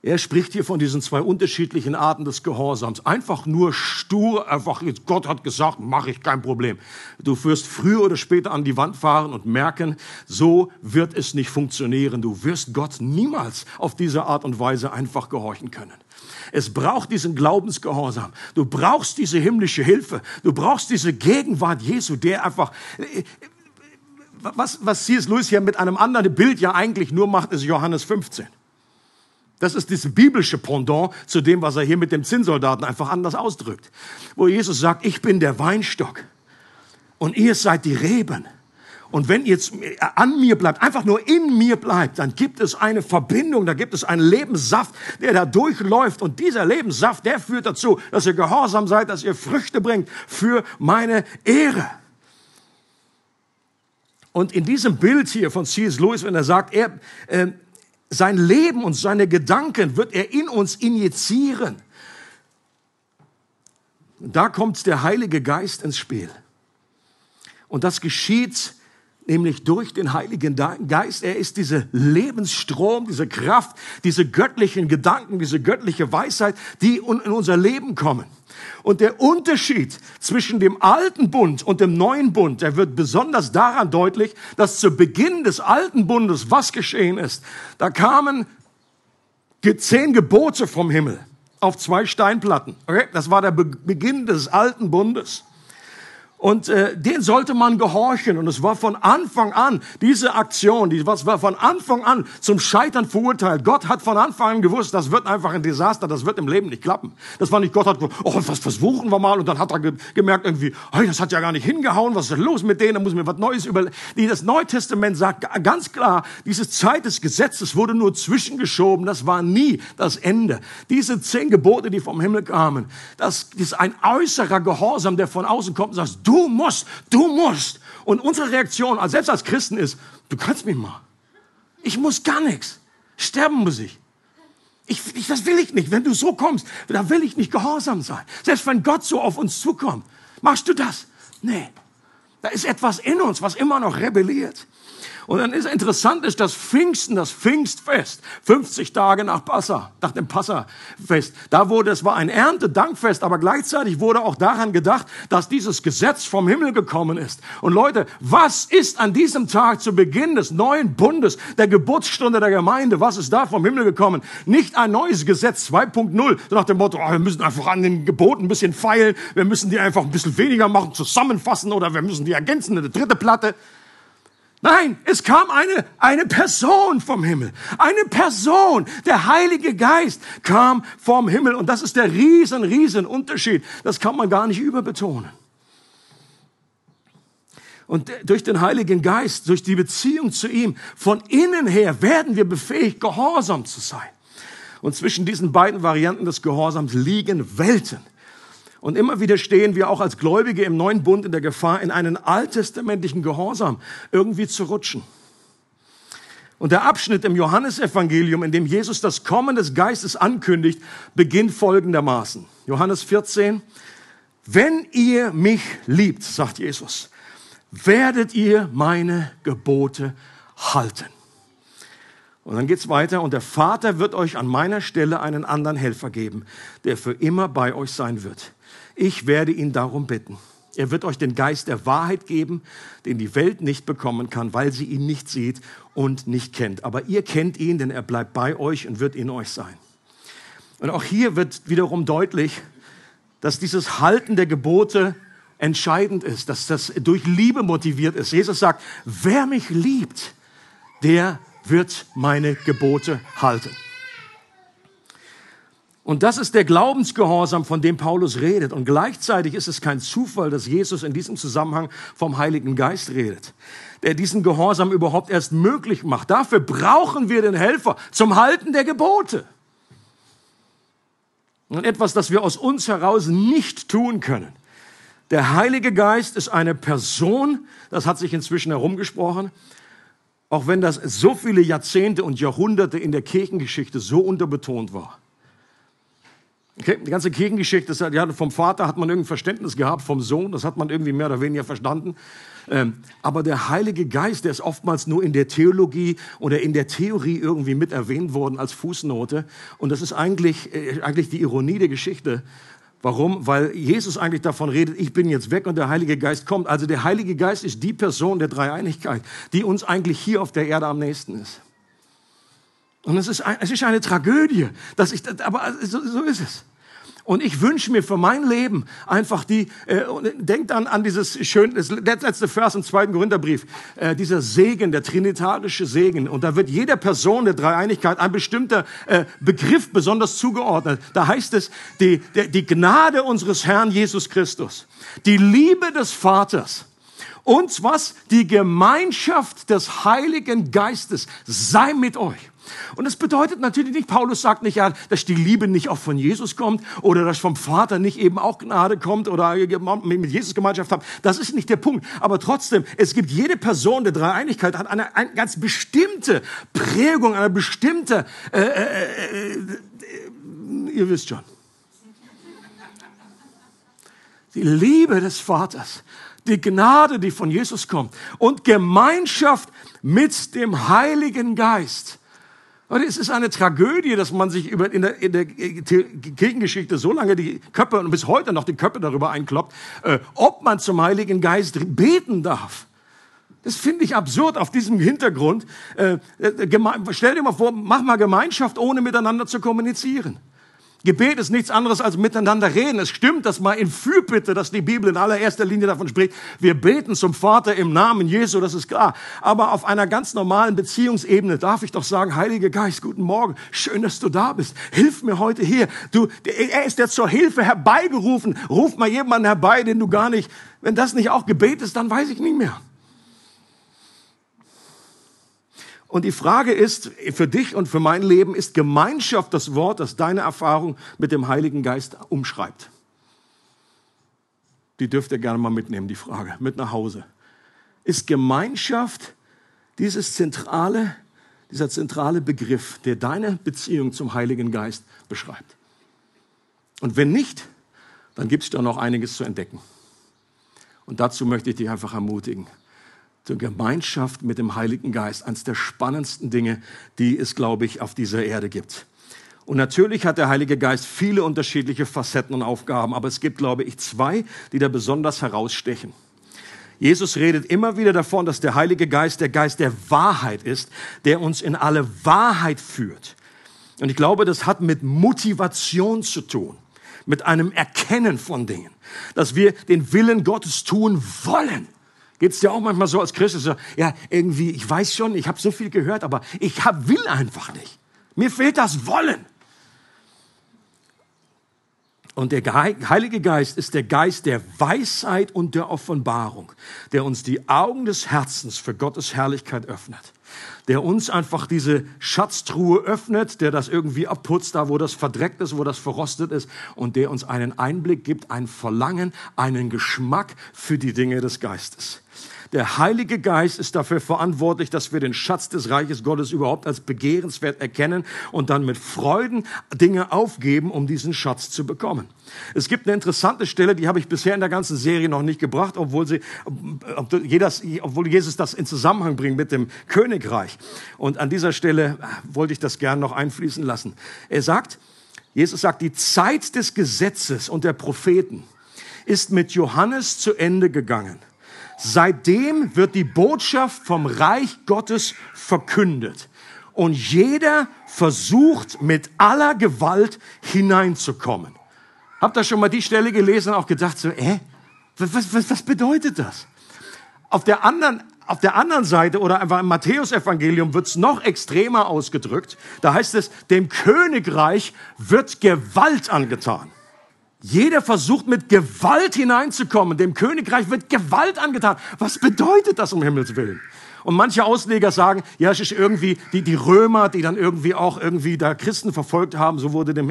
Er spricht hier von diesen zwei unterschiedlichen Arten des Gehorsams. Einfach nur stur, einfach Gott hat gesagt, mache ich kein Problem. Du wirst früher oder später an die Wand fahren und merken, so wird es nicht funktionieren. Du wirst Gott niemals auf diese Art und Weise einfach gehorchen können. Es braucht diesen Glaubensgehorsam. Du brauchst diese himmlische Hilfe. Du brauchst diese Gegenwart Jesu, der einfach, was, was C.S. Lewis hier mit einem anderen Bild ja eigentlich nur macht, ist Johannes 15. Das ist das biblische Pendant zu dem, was er hier mit dem Zinnsoldaten einfach anders ausdrückt. Wo Jesus sagt, ich bin der Weinstock und ihr seid die Reben. Und wenn ihr jetzt an mir bleibt, einfach nur in mir bleibt, dann gibt es eine Verbindung, da gibt es einen Lebenssaft, der da durchläuft. Und dieser Lebenssaft, der führt dazu, dass ihr gehorsam seid, dass ihr Früchte bringt für meine Ehre. Und in diesem Bild hier von C.S. Lewis, wenn er sagt, er, äh, sein Leben und seine Gedanken wird er in uns injizieren. Da kommt der Heilige Geist ins Spiel. Und das geschieht nämlich durch den Heiligen Geist. Er ist diese Lebensstrom, diese Kraft, diese göttlichen Gedanken, diese göttliche Weisheit, die in unser Leben kommen. Und der Unterschied zwischen dem alten Bund und dem neuen Bund, der wird besonders daran deutlich, dass zu Beginn des alten Bundes was geschehen ist. Da kamen zehn Gebote vom Himmel auf zwei Steinplatten. Okay? Das war der Beginn des alten Bundes. Und äh, den sollte man gehorchen. Und es war von Anfang an, diese Aktion, die was war von Anfang an zum Scheitern verurteilt. Gott hat von Anfang an gewusst, das wird einfach ein Desaster, das wird im Leben nicht klappen. Das war nicht, Gott hat gesagt, oh, was versuchen wir mal. Und dann hat er ge gemerkt irgendwie, hey, das hat ja gar nicht hingehauen, was ist denn los mit denen, da muss mir was Neues überlegen. Das Neue Testament sagt ganz klar, diese Zeit des Gesetzes wurde nur zwischengeschoben, das war nie das Ende. Diese zehn Gebote, die vom Himmel kamen, das ist ein äußerer Gehorsam, der von außen kommt und sagt, Du musst, du musst. Und unsere Reaktion, selbst als Christen, ist, du kannst mich mal. Ich muss gar nichts. Sterben muss ich. Ich, ich. Das will ich nicht. Wenn du so kommst, da will ich nicht gehorsam sein. Selbst wenn Gott so auf uns zukommt, machst du das? Nee. Da ist etwas in uns, was immer noch rebelliert. Und dann ist interessant, ist das Pfingsten, das Pfingstfest, 50 Tage nach Passa, nach dem Passafest. Da wurde, es war ein Erntedankfest, aber gleichzeitig wurde auch daran gedacht, dass dieses Gesetz vom Himmel gekommen ist. Und Leute, was ist an diesem Tag zu Beginn des neuen Bundes, der Geburtsstunde der Gemeinde, was ist da vom Himmel gekommen? Nicht ein neues Gesetz 2.0, so nach dem Motto, oh, wir müssen einfach an den Geboten ein bisschen feilen, wir müssen die einfach ein bisschen weniger machen, zusammenfassen oder wir müssen die ergänzen, eine dritte Platte. Nein, es kam eine, eine Person vom Himmel. Eine Person. Der Heilige Geist kam vom Himmel. Und das ist der riesen, riesen Unterschied. Das kann man gar nicht überbetonen. Und durch den Heiligen Geist, durch die Beziehung zu ihm, von innen her werden wir befähigt, gehorsam zu sein. Und zwischen diesen beiden Varianten des Gehorsams liegen Welten. Und immer wieder stehen wir auch als Gläubige im neuen Bund in der Gefahr, in einen alttestamentlichen Gehorsam irgendwie zu rutschen. Und der Abschnitt im Johannesevangelium, in dem Jesus das Kommen des Geistes ankündigt, beginnt folgendermaßen. Johannes 14. Wenn ihr mich liebt, sagt Jesus, werdet ihr meine Gebote halten. Und dann geht's weiter und der Vater wird euch an meiner Stelle einen anderen Helfer geben, der für immer bei euch sein wird. Ich werde ihn darum bitten. Er wird euch den Geist der Wahrheit geben, den die Welt nicht bekommen kann, weil sie ihn nicht sieht und nicht kennt. Aber ihr kennt ihn, denn er bleibt bei euch und wird in euch sein. Und auch hier wird wiederum deutlich, dass dieses Halten der Gebote entscheidend ist, dass das durch Liebe motiviert ist. Jesus sagt, wer mich liebt, der wird meine Gebote halten. Und das ist der Glaubensgehorsam, von dem Paulus redet. Und gleichzeitig ist es kein Zufall, dass Jesus in diesem Zusammenhang vom Heiligen Geist redet, der diesen Gehorsam überhaupt erst möglich macht. Dafür brauchen wir den Helfer zum Halten der Gebote. Und etwas, das wir aus uns heraus nicht tun können. Der Heilige Geist ist eine Person, das hat sich inzwischen herumgesprochen, auch wenn das so viele Jahrzehnte und Jahrhunderte in der Kirchengeschichte so unterbetont war. Okay, die ganze Kirchengeschichte, das, ja, vom Vater hat man irgendein Verständnis gehabt, vom Sohn, das hat man irgendwie mehr oder weniger verstanden. Ähm, aber der Heilige Geist, der ist oftmals nur in der Theologie oder in der Theorie irgendwie mit erwähnt worden als Fußnote. Und das ist eigentlich, äh, eigentlich die Ironie der Geschichte. Warum? Weil Jesus eigentlich davon redet, ich bin jetzt weg und der Heilige Geist kommt. Also der Heilige Geist ist die Person der Dreieinigkeit, die uns eigentlich hier auf der Erde am nächsten ist. Und es ist, ein, es ist eine Tragödie, dass ich, aber so, so ist es. Und ich wünsche mir für mein Leben einfach die, äh, denkt dann an dieses schöne, das letzte Vers im zweiten Korintherbrief, äh, dieser Segen, der trinitarische Segen. Und da wird jeder Person der Dreieinigkeit ein bestimmter äh, Begriff besonders zugeordnet. Da heißt es, die, die, die Gnade unseres Herrn Jesus Christus, die Liebe des Vaters, und was? Die Gemeinschaft des Heiligen Geistes sei mit euch. Und das bedeutet natürlich nicht, Paulus sagt nicht, ja, dass die Liebe nicht auch von Jesus kommt oder dass vom Vater nicht eben auch Gnade kommt oder mit Jesus Gemeinschaft haben. Das ist nicht der Punkt. Aber trotzdem, es gibt jede Person der Dreieinigkeit hat eine, eine ganz bestimmte Prägung, eine bestimmte, äh, äh, äh, äh, ihr wisst schon. Die Liebe des Vaters, die Gnade, die von Jesus kommt und Gemeinschaft mit dem Heiligen Geist und es ist eine Tragödie, dass man sich über, in, der, in der Kirchengeschichte so lange die Köpfe und bis heute noch die Köpfe darüber einkloppt, äh, ob man zum Heiligen Geist beten darf. Das finde ich absurd auf diesem Hintergrund. Äh, äh, stell dir mal vor, mach mal Gemeinschaft, ohne miteinander zu kommunizieren. Gebet ist nichts anderes als miteinander reden. Es stimmt, dass mal in Fürbitte, dass die Bibel in allererster Linie davon spricht, wir beten zum Vater im Namen Jesu, das ist klar. Aber auf einer ganz normalen Beziehungsebene darf ich doch sagen, Heiliger Geist, guten Morgen, schön, dass du da bist. Hilf mir heute hier. Du, er ist der zur Hilfe herbeigerufen. Ruf mal jemanden herbei, den du gar nicht, wenn das nicht auch Gebet ist, dann weiß ich nicht mehr. Und die Frage ist, für dich und für mein Leben, ist Gemeinschaft das Wort, das deine Erfahrung mit dem Heiligen Geist umschreibt? Die dürft ihr gerne mal mitnehmen, die Frage, mit nach Hause. Ist Gemeinschaft dieses zentrale, dieser zentrale Begriff, der deine Beziehung zum Heiligen Geist beschreibt? Und wenn nicht, dann gibt es da noch einiges zu entdecken. Und dazu möchte ich dich einfach ermutigen zur Gemeinschaft mit dem Heiligen Geist. Eines der spannendsten Dinge, die es, glaube ich, auf dieser Erde gibt. Und natürlich hat der Heilige Geist viele unterschiedliche Facetten und Aufgaben, aber es gibt, glaube ich, zwei, die da besonders herausstechen. Jesus redet immer wieder davon, dass der Heilige Geist der Geist der Wahrheit ist, der uns in alle Wahrheit führt. Und ich glaube, das hat mit Motivation zu tun, mit einem Erkennen von Dingen, dass wir den Willen Gottes tun wollen. Geht es dir auch manchmal so als Christ? So, ja, irgendwie, ich weiß schon, ich habe so viel gehört, aber ich hab, will einfach nicht. Mir fehlt das Wollen. Und der Heilige Geist ist der Geist der Weisheit und der Offenbarung, der uns die Augen des Herzens für Gottes Herrlichkeit öffnet der uns einfach diese Schatztruhe öffnet, der das irgendwie abputzt, da wo das verdreckt ist, wo das verrostet ist und der uns einen Einblick gibt, ein Verlangen, einen Geschmack für die Dinge des Geistes. Der Heilige Geist ist dafür verantwortlich, dass wir den Schatz des Reiches Gottes überhaupt als begehrenswert erkennen und dann mit Freuden Dinge aufgeben, um diesen Schatz zu bekommen. Es gibt eine interessante Stelle, die habe ich bisher in der ganzen Serie noch nicht gebracht, obwohl, sie, obwohl Jesus das in Zusammenhang bringt mit dem Königreich. Und an dieser Stelle wollte ich das gern noch einfließen lassen. Er sagt, Jesus sagt, die Zeit des Gesetzes und der Propheten ist mit Johannes zu Ende gegangen. Seitdem wird die Botschaft vom Reich Gottes verkündet. Und jeder versucht mit aller Gewalt hineinzukommen. Habt ihr schon mal die Stelle gelesen und auch gedacht, so, äh, was, was, was bedeutet das? Auf der anderen, auf der anderen Seite oder einfach im Matthäusevangelium wird es noch extremer ausgedrückt. Da heißt es, dem Königreich wird Gewalt angetan. Jeder versucht mit Gewalt hineinzukommen. Dem Königreich wird Gewalt angetan. Was bedeutet das um Himmels Willen? Und manche Ausleger sagen, ja, es ist irgendwie die, die Römer, die dann irgendwie auch irgendwie da Christen verfolgt haben, so wurde dem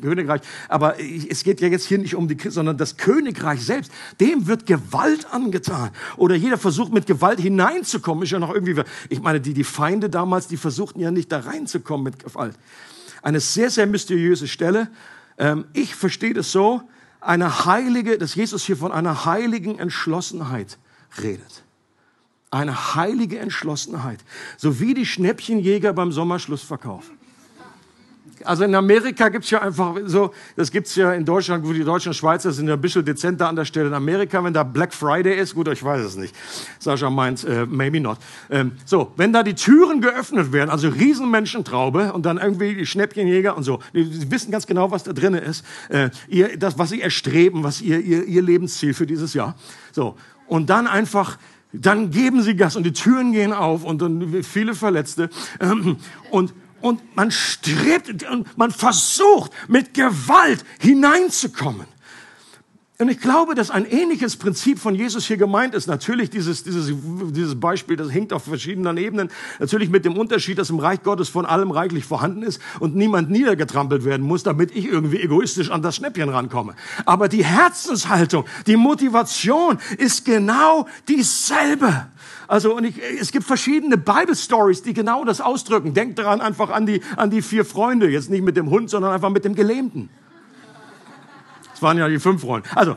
Königreich. Aber es geht ja jetzt hier nicht um die Christen, sondern das Königreich selbst, dem wird Gewalt angetan. Oder jeder versucht mit Gewalt hineinzukommen, ist ja noch irgendwie, ich meine, die, die Feinde damals, die versuchten ja nicht da reinzukommen mit Gewalt. Eine sehr, sehr mysteriöse Stelle. Ähm, ich verstehe das so, eine heilige, dass Jesus hier von einer heiligen Entschlossenheit redet. Eine heilige Entschlossenheit. So wie die Schnäppchenjäger beim Sommerschlussverkauf. Also in Amerika gibt's ja einfach so, das gibt's ja in Deutschland, wo die Deutschen und Schweizer sind ja ein bisschen dezenter an der Stelle. In Amerika, wenn da Black Friday ist, gut, ich weiß es nicht. Sascha meint, äh, maybe not. Ähm, so, wenn da die Türen geöffnet werden, also Riesenmenschentraube und dann irgendwie die Schnäppchenjäger und so, die, die wissen ganz genau, was da drinne ist, äh, ihr, das, was sie erstreben, was ihr, ihr, ihr Lebensziel für dieses Jahr. So, und dann einfach dann geben sie Gas und die Türen gehen auf und dann viele Verletzte. Ähm, und und man strebt und man versucht mit Gewalt hineinzukommen. Und ich glaube, dass ein ähnliches Prinzip von Jesus hier gemeint ist. Natürlich dieses, dieses, dieses Beispiel, das hinkt auf verschiedenen Ebenen. Natürlich mit dem Unterschied, dass im Reich Gottes von allem reichlich vorhanden ist und niemand niedergetrampelt werden muss, damit ich irgendwie egoistisch an das Schnäppchen rankomme. Aber die Herzenshaltung, die Motivation ist genau dieselbe. Also, und ich, es gibt verschiedene Bible Stories, die genau das ausdrücken. Denkt daran einfach an die, an die vier Freunde. Jetzt nicht mit dem Hund, sondern einfach mit dem Gelähmten. Das waren ja die fünf Freunde. Also,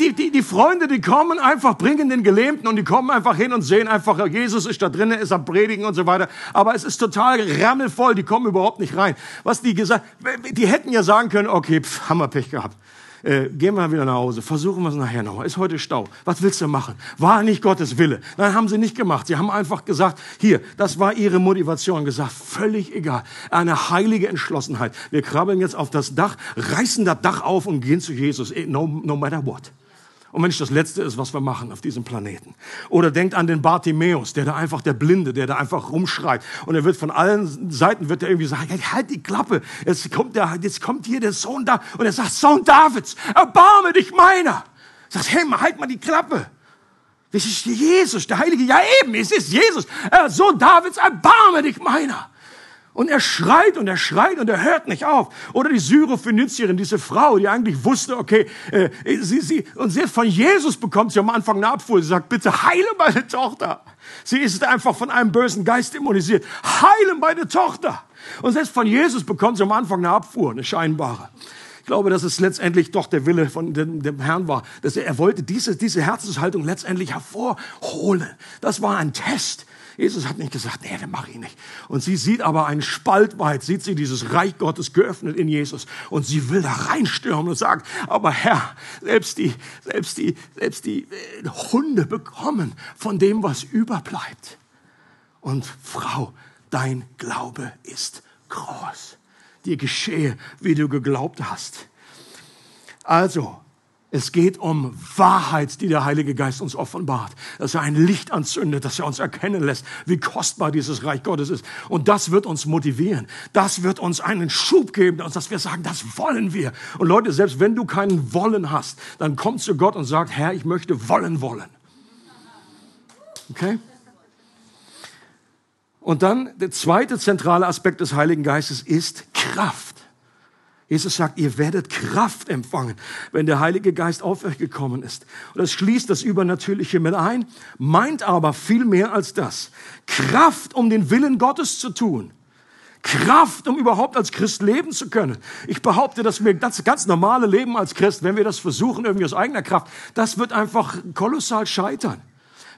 die, die, die Freunde, die kommen einfach, bringen den Gelähmten und die kommen einfach hin und sehen einfach, Jesus ist da drinnen, ist am Predigen und so weiter. Aber es ist total rammelvoll, die kommen überhaupt nicht rein. Was die gesagt, die hätten ja sagen können, okay, pff, haben wir Pech gehabt äh, gehen wir wieder nach Hause, versuchen wir es nachher nochmal. Ist heute Stau. Was willst du machen? War nicht Gottes Wille. Nein, haben sie nicht gemacht. Sie haben einfach gesagt, hier, das war ihre Motivation. Gesagt, völlig egal. Eine heilige Entschlossenheit. Wir krabbeln jetzt auf das Dach, reißen das Dach auf und gehen zu Jesus. No, no matter what. Und wenn es das Letzte ist, was wir machen auf diesem Planeten. Oder denkt an den Bartimäus, der da einfach, der Blinde, der da einfach rumschreit. Und er wird von allen Seiten, wird er irgendwie sagen, halt die Klappe. Jetzt kommt, der, jetzt kommt hier der Sohn da. Und er sagt, Sohn Davids, erbarme dich meiner. Sagt, hey, halt mal die Klappe. Das ist Jesus, der Heilige. Ja eben, es ist Jesus. Sohn Davids, erbarme dich meiner. Und er schreit und er schreit und er hört nicht auf. Oder die Syrophönizierin, diese Frau, die eigentlich wusste, okay, äh, sie, sie, und selbst von Jesus bekommt sie am Anfang eine Abfuhr. Sie sagt, bitte heile meine Tochter. Sie ist einfach von einem bösen Geist immunisiert. Heile meine Tochter. Und selbst von Jesus bekommt sie am Anfang eine Abfuhr, eine scheinbare. Ich glaube, dass es letztendlich doch der Wille von dem, dem Herrn war, dass er, er wollte diese, diese Herzenshaltung letztendlich hervorholen. Das war ein Test. Jesus hat nicht gesagt, nee, den mache ich nicht. Und sie sieht aber einen Spalt weit, sieht sie dieses Reich Gottes geöffnet in Jesus. Und sie will da reinstürmen und sagt, aber Herr, selbst die, selbst die, selbst die äh, Hunde bekommen von dem, was überbleibt. Und Frau, dein Glaube ist groß. Dir geschehe, wie du geglaubt hast. Also, es geht um Wahrheit, die der Heilige Geist uns offenbart. Dass er ein Licht anzündet, dass er uns erkennen lässt, wie kostbar dieses Reich Gottes ist. Und das wird uns motivieren. Das wird uns einen Schub geben, dass wir sagen, das wollen wir. Und Leute, selbst wenn du keinen Wollen hast, dann komm zu Gott und sag, Herr, ich möchte wollen wollen. Okay? Und dann der zweite zentrale Aspekt des Heiligen Geistes ist Kraft. Jesus sagt, ihr werdet Kraft empfangen, wenn der Heilige Geist auf euch gekommen ist. Und das schließt das Übernatürliche mit ein, meint aber viel mehr als das. Kraft, um den Willen Gottes zu tun. Kraft, um überhaupt als Christ leben zu können. Ich behaupte, dass wir das ganz normale Leben als Christ, wenn wir das versuchen, irgendwie aus eigener Kraft, das wird einfach kolossal scheitern.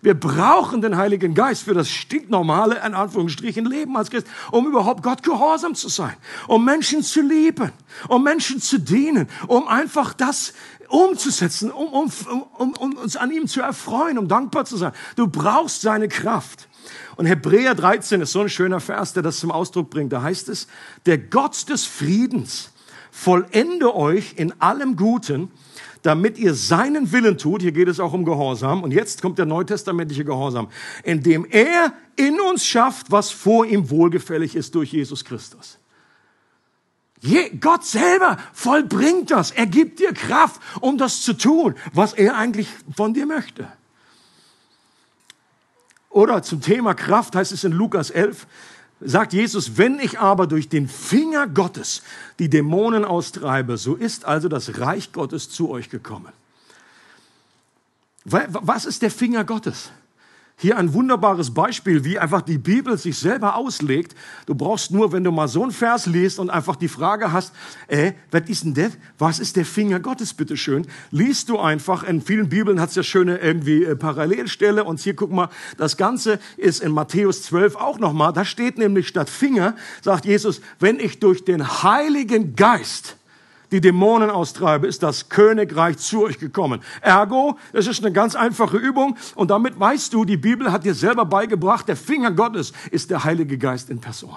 Wir brauchen den Heiligen Geist für das stinknormale, in Anführungsstrichen, Leben als Christ, um überhaupt Gott gehorsam zu sein, um Menschen zu lieben, um Menschen zu dienen, um einfach das umzusetzen, um, um, um, um uns an ihm zu erfreuen, um dankbar zu sein. Du brauchst seine Kraft. Und Hebräer 13 ist so ein schöner Vers, der das zum Ausdruck bringt. Da heißt es, der Gott des Friedens vollende euch in allem Guten, damit ihr seinen Willen tut. Hier geht es auch um Gehorsam. Und jetzt kommt der neutestamentliche Gehorsam, indem er in uns schafft, was vor ihm wohlgefällig ist durch Jesus Christus. Je, Gott selber vollbringt das. Er gibt dir Kraft, um das zu tun, was er eigentlich von dir möchte. Oder zum Thema Kraft heißt es in Lukas 11, sagt Jesus, wenn ich aber durch den Finger Gottes die Dämonen austreibe, so ist also das Reich Gottes zu euch gekommen. Was ist der Finger Gottes? Hier ein wunderbares Beispiel, wie einfach die Bibel sich selber auslegt. Du brauchst nur, wenn du mal so einen Vers liest und einfach die Frage hast, äh, was ist denn das? Was ist der Finger Gottes, bitteschön? Liest du einfach, in vielen Bibeln hat es ja schöne irgendwie äh, Parallelstelle und hier guck mal, das Ganze ist in Matthäus 12 auch nochmal, da steht nämlich statt Finger, sagt Jesus, wenn ich durch den Heiligen Geist die Dämonen austreibe, ist das Königreich zu euch gekommen. Ergo, es ist eine ganz einfache Übung und damit weißt du, die Bibel hat dir selber beigebracht, der Finger Gottes ist der Heilige Geist in Person.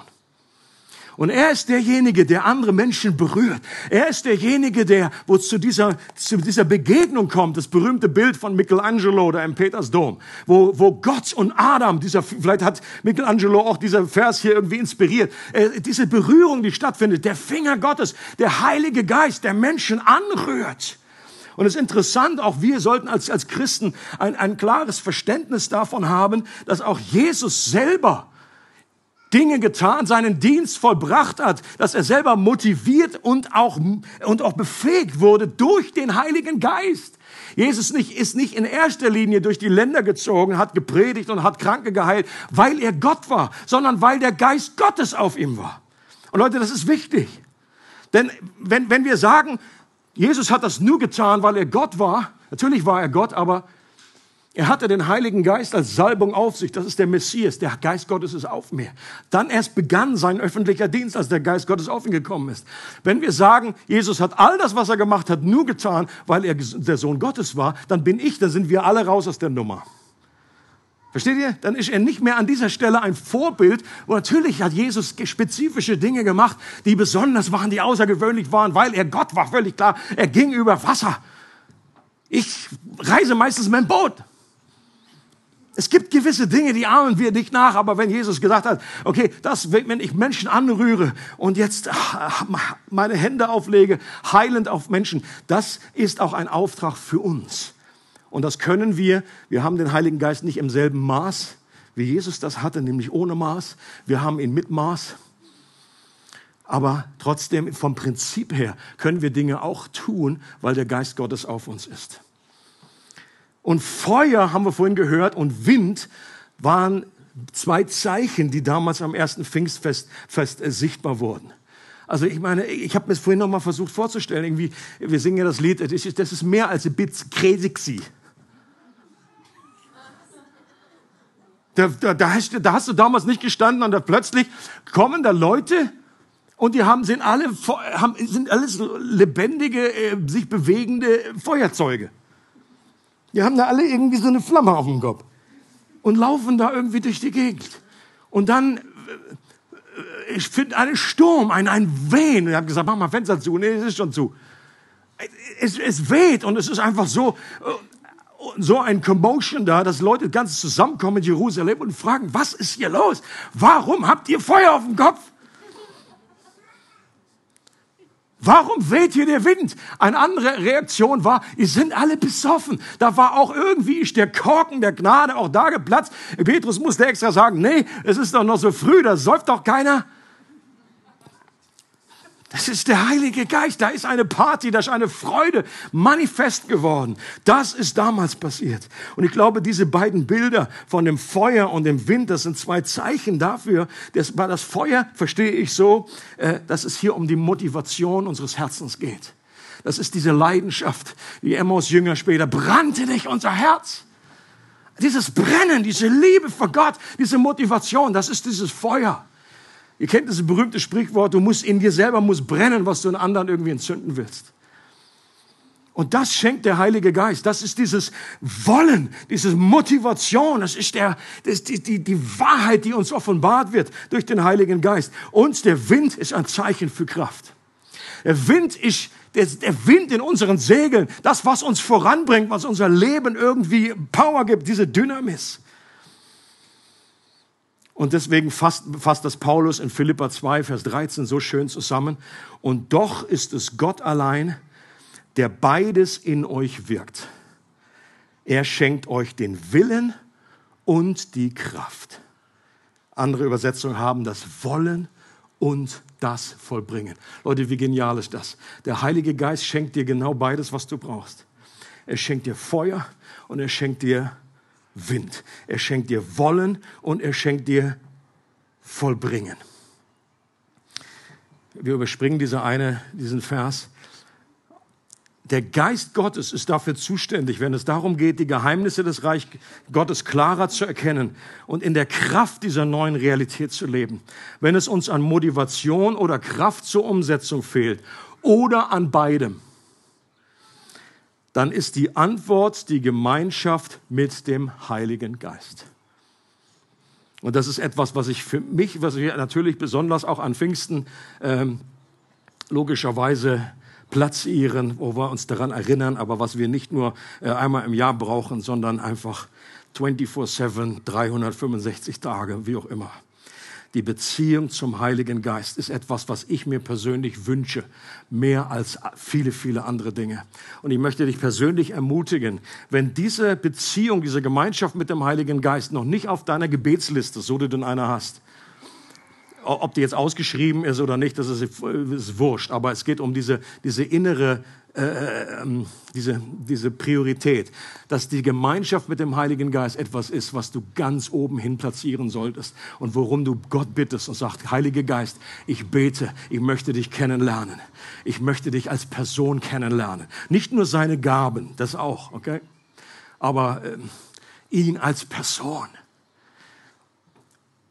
Und er ist derjenige, der andere Menschen berührt. Er ist derjenige, der, wo zu dieser, zu dieser Begegnung kommt, das berühmte Bild von Michelangelo da im Petersdom, wo, wo Gott und Adam, dieser, vielleicht hat Michelangelo auch dieser Vers hier irgendwie inspiriert, äh, diese Berührung, die stattfindet, der Finger Gottes, der Heilige Geist, der Menschen anrührt. Und es ist interessant, auch wir sollten als, als Christen ein, ein klares Verständnis davon haben, dass auch Jesus selber Dinge getan, seinen Dienst vollbracht hat, dass er selber motiviert und auch, und auch befähigt wurde durch den Heiligen Geist. Jesus nicht, ist nicht in erster Linie durch die Länder gezogen, hat gepredigt und hat Kranke geheilt, weil er Gott war, sondern weil der Geist Gottes auf ihm war. Und Leute, das ist wichtig. Denn wenn, wenn wir sagen, Jesus hat das nur getan, weil er Gott war, natürlich war er Gott, aber er hatte den Heiligen Geist als Salbung auf sich. Das ist der Messias. Der Geist Gottes ist auf mir. Dann erst begann sein öffentlicher Dienst, als der Geist Gottes auf ihn gekommen ist. Wenn wir sagen, Jesus hat all das, was er gemacht hat, nur getan, weil er der Sohn Gottes war, dann bin ich, dann sind wir alle raus aus der Nummer. Versteht ihr? Dann ist er nicht mehr an dieser Stelle ein Vorbild. Und natürlich hat Jesus spezifische Dinge gemacht, die besonders waren, die außergewöhnlich waren, weil er Gott war, völlig klar. Er ging über Wasser. Ich reise meistens mit dem Boot. Es gibt gewisse Dinge, die ahmen wir nicht nach, aber wenn Jesus gesagt hat, okay, das, wenn ich Menschen anrühre und jetzt ah, meine Hände auflege, heilend auf Menschen, das ist auch ein Auftrag für uns. Und das können wir. Wir haben den Heiligen Geist nicht im selben Maß, wie Jesus das hatte, nämlich ohne Maß. Wir haben ihn mit Maß. Aber trotzdem, vom Prinzip her, können wir Dinge auch tun, weil der Geist Gottes auf uns ist. Und Feuer, haben wir vorhin gehört, und Wind waren zwei Zeichen, die damals am ersten Pfingstfest fest, äh, sichtbar wurden. Also ich meine, ich habe mir das vorhin noch mal versucht vorzustellen. Irgendwie, wir singen ja das Lied, das ist, das ist mehr als ein bisschen crazy. Da, da, da, hast, da hast du damals nicht gestanden und da plötzlich kommen da Leute und die haben, sind alle haben, sind alles lebendige, äh, sich bewegende Feuerzeuge. Die haben da alle irgendwie so eine Flamme auf dem Kopf und laufen da irgendwie durch die Gegend. Und dann ich finde einen Sturm, ein, ein Wehen. Und ich habe gesagt, mach mal Fenster zu. Nee, es ist schon zu. Es, es weht und es ist einfach so, so ein Commotion da, dass Leute ganz zusammenkommen in Jerusalem und fragen, was ist hier los? Warum habt ihr Feuer auf dem Kopf? Warum weht hier der Wind? Eine andere Reaktion war, ihr sind alle besoffen. Da war auch irgendwie der Korken der Gnade auch da geplatzt. Petrus musste extra sagen, nee, es ist doch noch so früh, da säuft doch keiner. Das ist der Heilige Geist. Da ist eine Party, da ist eine Freude manifest geworden. Das ist damals passiert. Und ich glaube, diese beiden Bilder von dem Feuer und dem Wind, das sind zwei Zeichen dafür. Das war das Feuer, verstehe ich so, äh, dass es hier um die Motivation unseres Herzens geht. Das ist diese Leidenschaft, die Emmaus Jünger später brannte nicht unser Herz. Dieses Brennen, diese Liebe für Gott, diese Motivation, das ist dieses Feuer. Ihr kennt das berühmte Sprichwort, du musst in dir selber muss brennen, was du in anderen irgendwie entzünden willst. Und das schenkt der Heilige Geist. Das ist dieses Wollen, diese Motivation. Das ist der, das ist die, die, die Wahrheit, die uns offenbart wird durch den Heiligen Geist. Und der Wind ist ein Zeichen für Kraft. Der Wind ist der, der Wind in unseren Segeln, das, was uns voranbringt, was unser Leben irgendwie Power gibt, diese Dynamis. Und deswegen fasst, fasst das Paulus in Philippa 2, Vers 13 so schön zusammen. Und doch ist es Gott allein, der beides in euch wirkt. Er schenkt euch den Willen und die Kraft. Andere Übersetzungen haben das Wollen und das Vollbringen. Leute, wie genial ist das? Der Heilige Geist schenkt dir genau beides, was du brauchst. Er schenkt dir Feuer und er schenkt dir Wind. Er schenkt dir Wollen und er schenkt dir Vollbringen. Wir überspringen diese eine, diesen Vers. Der Geist Gottes ist dafür zuständig, wenn es darum geht, die Geheimnisse des Reich Gottes klarer zu erkennen und in der Kraft dieser neuen Realität zu leben. Wenn es uns an Motivation oder Kraft zur Umsetzung fehlt oder an beidem, dann ist die Antwort die Gemeinschaft mit dem Heiligen Geist. Und das ist etwas, was ich für mich, was wir natürlich besonders auch an Pfingsten ähm, logischerweise platzieren, wo wir uns daran erinnern, aber was wir nicht nur äh, einmal im Jahr brauchen, sondern einfach 24-7, 365 Tage, wie auch immer. Die Beziehung zum Heiligen Geist ist etwas, was ich mir persönlich wünsche, mehr als viele, viele andere Dinge. Und ich möchte dich persönlich ermutigen, wenn diese Beziehung, diese Gemeinschaft mit dem Heiligen Geist noch nicht auf deiner Gebetsliste, so du denn eine hast, ob die jetzt ausgeschrieben ist oder nicht, das ist, ist wurscht. Aber es geht um diese, diese innere äh, ähm, diese, diese Priorität, dass die Gemeinschaft mit dem Heiligen Geist etwas ist, was du ganz oben hin platzieren solltest und worum du Gott bittest und sagst, Heiliger Geist, ich bete, ich möchte dich kennenlernen. Ich möchte dich als Person kennenlernen. Nicht nur seine Gaben, das auch, okay? Aber äh, ihn als Person.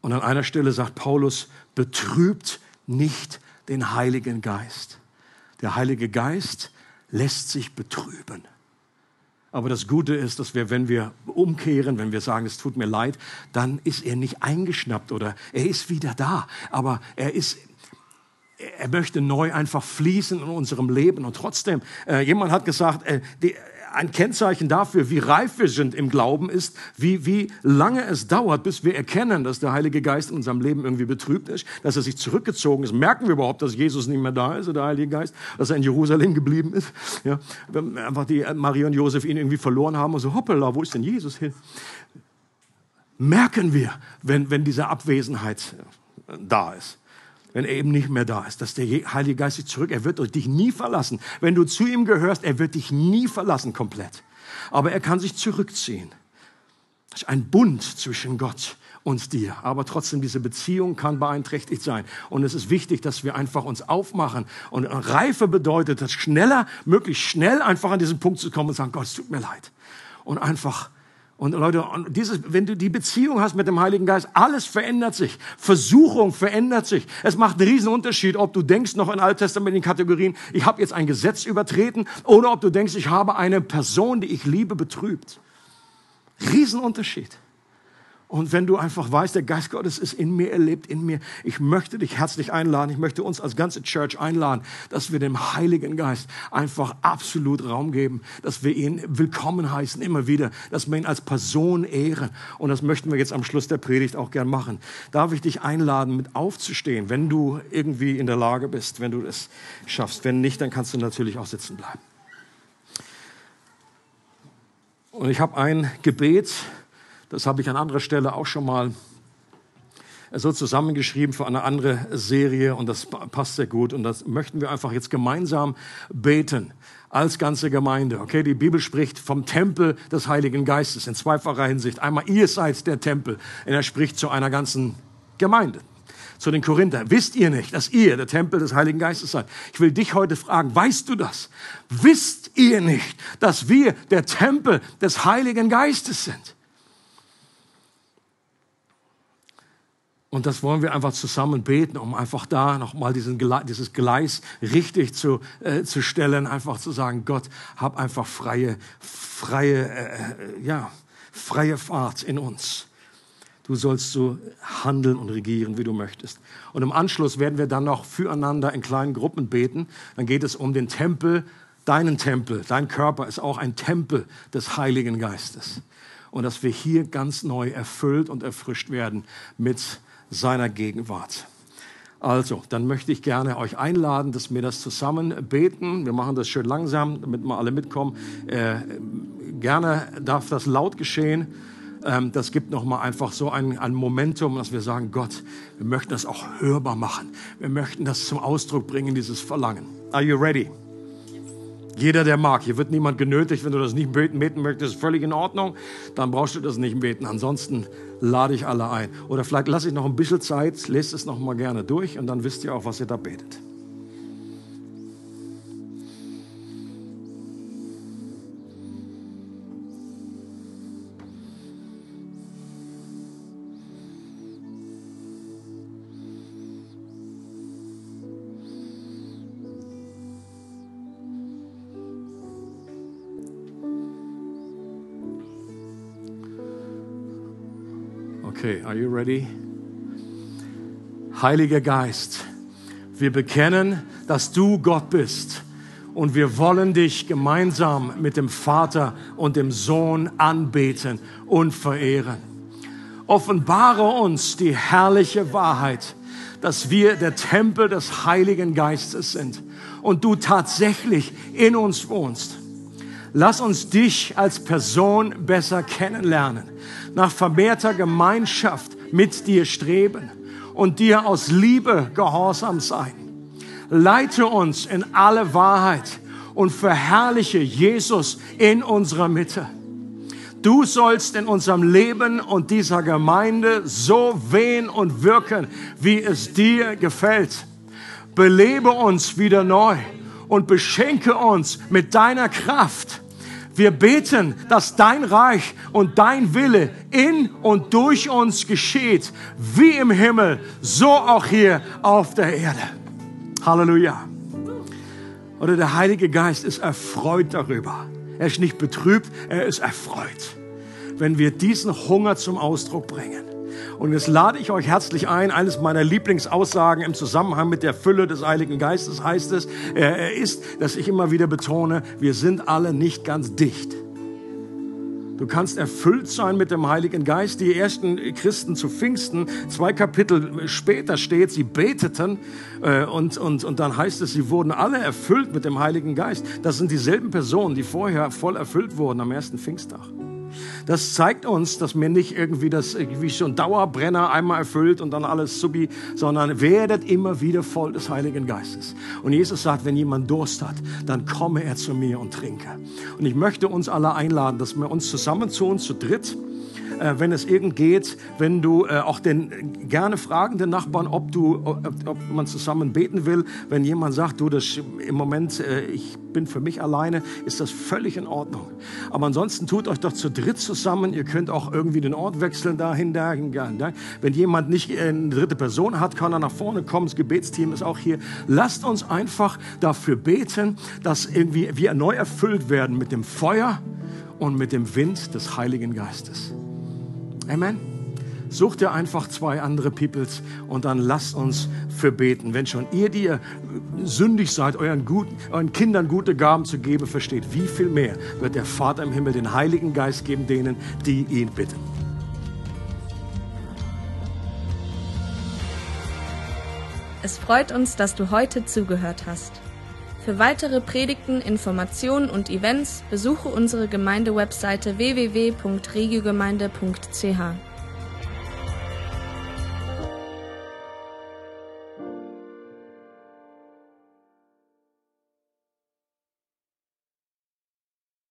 Und an einer Stelle sagt Paulus, betrübt nicht den Heiligen Geist. Der Heilige Geist lässt sich betrüben. Aber das Gute ist, dass wir, wenn wir umkehren, wenn wir sagen, es tut mir leid, dann ist er nicht eingeschnappt oder er ist wieder da. Aber er ist, er möchte neu einfach fließen in unserem Leben. Und trotzdem, äh, jemand hat gesagt, äh, die, ein Kennzeichen dafür, wie reif wir sind im Glauben, ist, wie, wie lange es dauert, bis wir erkennen, dass der Heilige Geist in unserem Leben irgendwie betrübt ist, dass er sich zurückgezogen ist. Merken wir überhaupt, dass Jesus nicht mehr da ist, der Heilige Geist, dass er in Jerusalem geblieben ist? Ja, wenn einfach die Maria und Josef ihn irgendwie verloren haben und so, hoppala, wo ist denn Jesus hin? Merken wir, wenn, wenn diese Abwesenheit da ist wenn er eben nicht mehr da ist, dass der Heilige Geist sich zurück, er wird dich nie verlassen. Wenn du zu ihm gehörst, er wird dich nie verlassen komplett. Aber er kann sich zurückziehen. Es ist ein Bund zwischen Gott und dir. Aber trotzdem, diese Beziehung kann beeinträchtigt sein. Und es ist wichtig, dass wir einfach uns aufmachen. Und Reife bedeutet, dass schneller, möglichst schnell einfach an diesen Punkt zu kommen und sagen, Gott, es tut mir leid. Und einfach und Leute, dieses, wenn du die Beziehung hast mit dem Heiligen Geist, alles verändert sich. Versuchung verändert sich. Es macht einen riesen Unterschied, ob du denkst noch in alttestamentlichen Kategorien, ich habe jetzt ein Gesetz übertreten, oder ob du denkst, ich habe eine Person, die ich liebe, betrübt. Riesenunterschied. Und wenn du einfach weißt, der Geist Gottes ist in mir, er lebt in mir, ich möchte dich herzlich einladen, ich möchte uns als ganze Church einladen, dass wir dem Heiligen Geist einfach absolut Raum geben, dass wir ihn willkommen heißen immer wieder, dass wir ihn als Person ehren. Und das möchten wir jetzt am Schluss der Predigt auch gern machen. Darf ich dich einladen, mit aufzustehen, wenn du irgendwie in der Lage bist, wenn du es schaffst. Wenn nicht, dann kannst du natürlich auch sitzen bleiben. Und ich habe ein Gebet, das habe ich an anderer Stelle auch schon mal so zusammengeschrieben für eine andere Serie und das passt sehr gut und das möchten wir einfach jetzt gemeinsam beten als ganze Gemeinde. Okay, die Bibel spricht vom Tempel des Heiligen Geistes in zweifacher Hinsicht. Einmal ihr seid der Tempel und er spricht zu einer ganzen Gemeinde. Zu den Korinthern. Wisst ihr nicht, dass ihr der Tempel des Heiligen Geistes seid? Ich will dich heute fragen, weißt du das? Wisst ihr nicht, dass wir der Tempel des Heiligen Geistes sind? Und das wollen wir einfach zusammen beten, um einfach da nochmal diesen, dieses Gleis richtig zu, äh, zu stellen, einfach zu sagen, Gott, hab einfach freie, freie, äh, ja, freie Fahrt in uns. Du sollst so handeln und regieren, wie du möchtest. Und im Anschluss werden wir dann noch füreinander in kleinen Gruppen beten. Dann geht es um den Tempel, deinen Tempel. Dein Körper ist auch ein Tempel des Heiligen Geistes. Und dass wir hier ganz neu erfüllt und erfrischt werden mit seiner Gegenwart. Also, dann möchte ich gerne euch einladen, dass wir das zusammen beten. Wir machen das schön langsam, damit wir alle mitkommen. Äh, gerne darf das laut geschehen. Ähm, das gibt nochmal einfach so ein, ein Momentum, dass wir sagen, Gott, wir möchten das auch hörbar machen. Wir möchten das zum Ausdruck bringen, dieses Verlangen. Are you ready? Jeder, der mag. Hier wird niemand genötigt. Wenn du das nicht beten, beten möchtest, ist völlig in Ordnung. Dann brauchst du das nicht beten. Ansonsten lade ich alle ein. Oder vielleicht lasse ich noch ein bisschen Zeit, lest es noch mal gerne durch und dann wisst ihr auch, was ihr da betet. Okay, are you ready? Heiliger Geist, wir bekennen, dass du Gott bist und wir wollen dich gemeinsam mit dem Vater und dem Sohn anbeten und verehren. Offenbare uns die herrliche Wahrheit, dass wir der Tempel des Heiligen Geistes sind und du tatsächlich in uns wohnst. Lass uns dich als Person besser kennenlernen nach vermehrter Gemeinschaft mit dir streben und dir aus Liebe gehorsam sein. Leite uns in alle Wahrheit und verherrliche Jesus in unserer Mitte. Du sollst in unserem Leben und dieser Gemeinde so wehen und wirken, wie es dir gefällt. Belebe uns wieder neu und beschenke uns mit deiner Kraft wir beten, dass dein Reich und dein Wille in und durch uns geschieht, wie im Himmel, so auch hier auf der Erde. Halleluja. Oder der Heilige Geist ist erfreut darüber. Er ist nicht betrübt, er ist erfreut, wenn wir diesen Hunger zum Ausdruck bringen. Und jetzt lade ich euch herzlich ein. Eines meiner Lieblingsaussagen im Zusammenhang mit der Fülle des Heiligen Geistes heißt es, äh, ist, dass ich immer wieder betone, wir sind alle nicht ganz dicht. Du kannst erfüllt sein mit dem Heiligen Geist. Die ersten Christen zu Pfingsten, zwei Kapitel später steht, sie beteten äh, und, und, und dann heißt es, sie wurden alle erfüllt mit dem Heiligen Geist. Das sind dieselben Personen, die vorher voll erfüllt wurden am ersten Pfingsttag. Das zeigt uns, dass mir nicht irgendwie das irgendwie schon Dauerbrenner einmal erfüllt und dann alles subi, sondern werdet immer wieder voll des Heiligen Geistes. Und Jesus sagt, wenn jemand Durst hat, dann komme er zu mir und trinke. Und ich möchte uns alle einladen, dass wir uns zusammen zu uns zu dritt äh, wenn es irgend geht, wenn du äh, auch den gerne fragen den Nachbarn, ob du, ob, ob man zusammen beten will. Wenn jemand sagt, du, das im Moment, äh, ich bin für mich alleine, ist das völlig in Ordnung. Aber ansonsten tut euch doch zu dritt zusammen. Ihr könnt auch irgendwie den Ort wechseln dahin, dahin, dahin. Wenn jemand nicht eine dritte Person hat, kann er nach vorne kommen. Das Gebetsteam ist auch hier. Lasst uns einfach dafür beten, dass irgendwie wir neu erfüllt werden mit dem Feuer und mit dem Wind des Heiligen Geistes. Amen. Sucht ihr einfach zwei andere Peoples und dann lasst uns für beten. Wenn schon ihr, die ihr sündig seid, euren, guten, euren Kindern gute Gaben zu geben, versteht, wie viel mehr wird der Vater im Himmel den Heiligen Geist geben denen, die ihn bitten. Es freut uns, dass du heute zugehört hast. Für weitere Predigten, Informationen und Events besuche unsere Gemeindewebseite www.regiogemeinde.ch.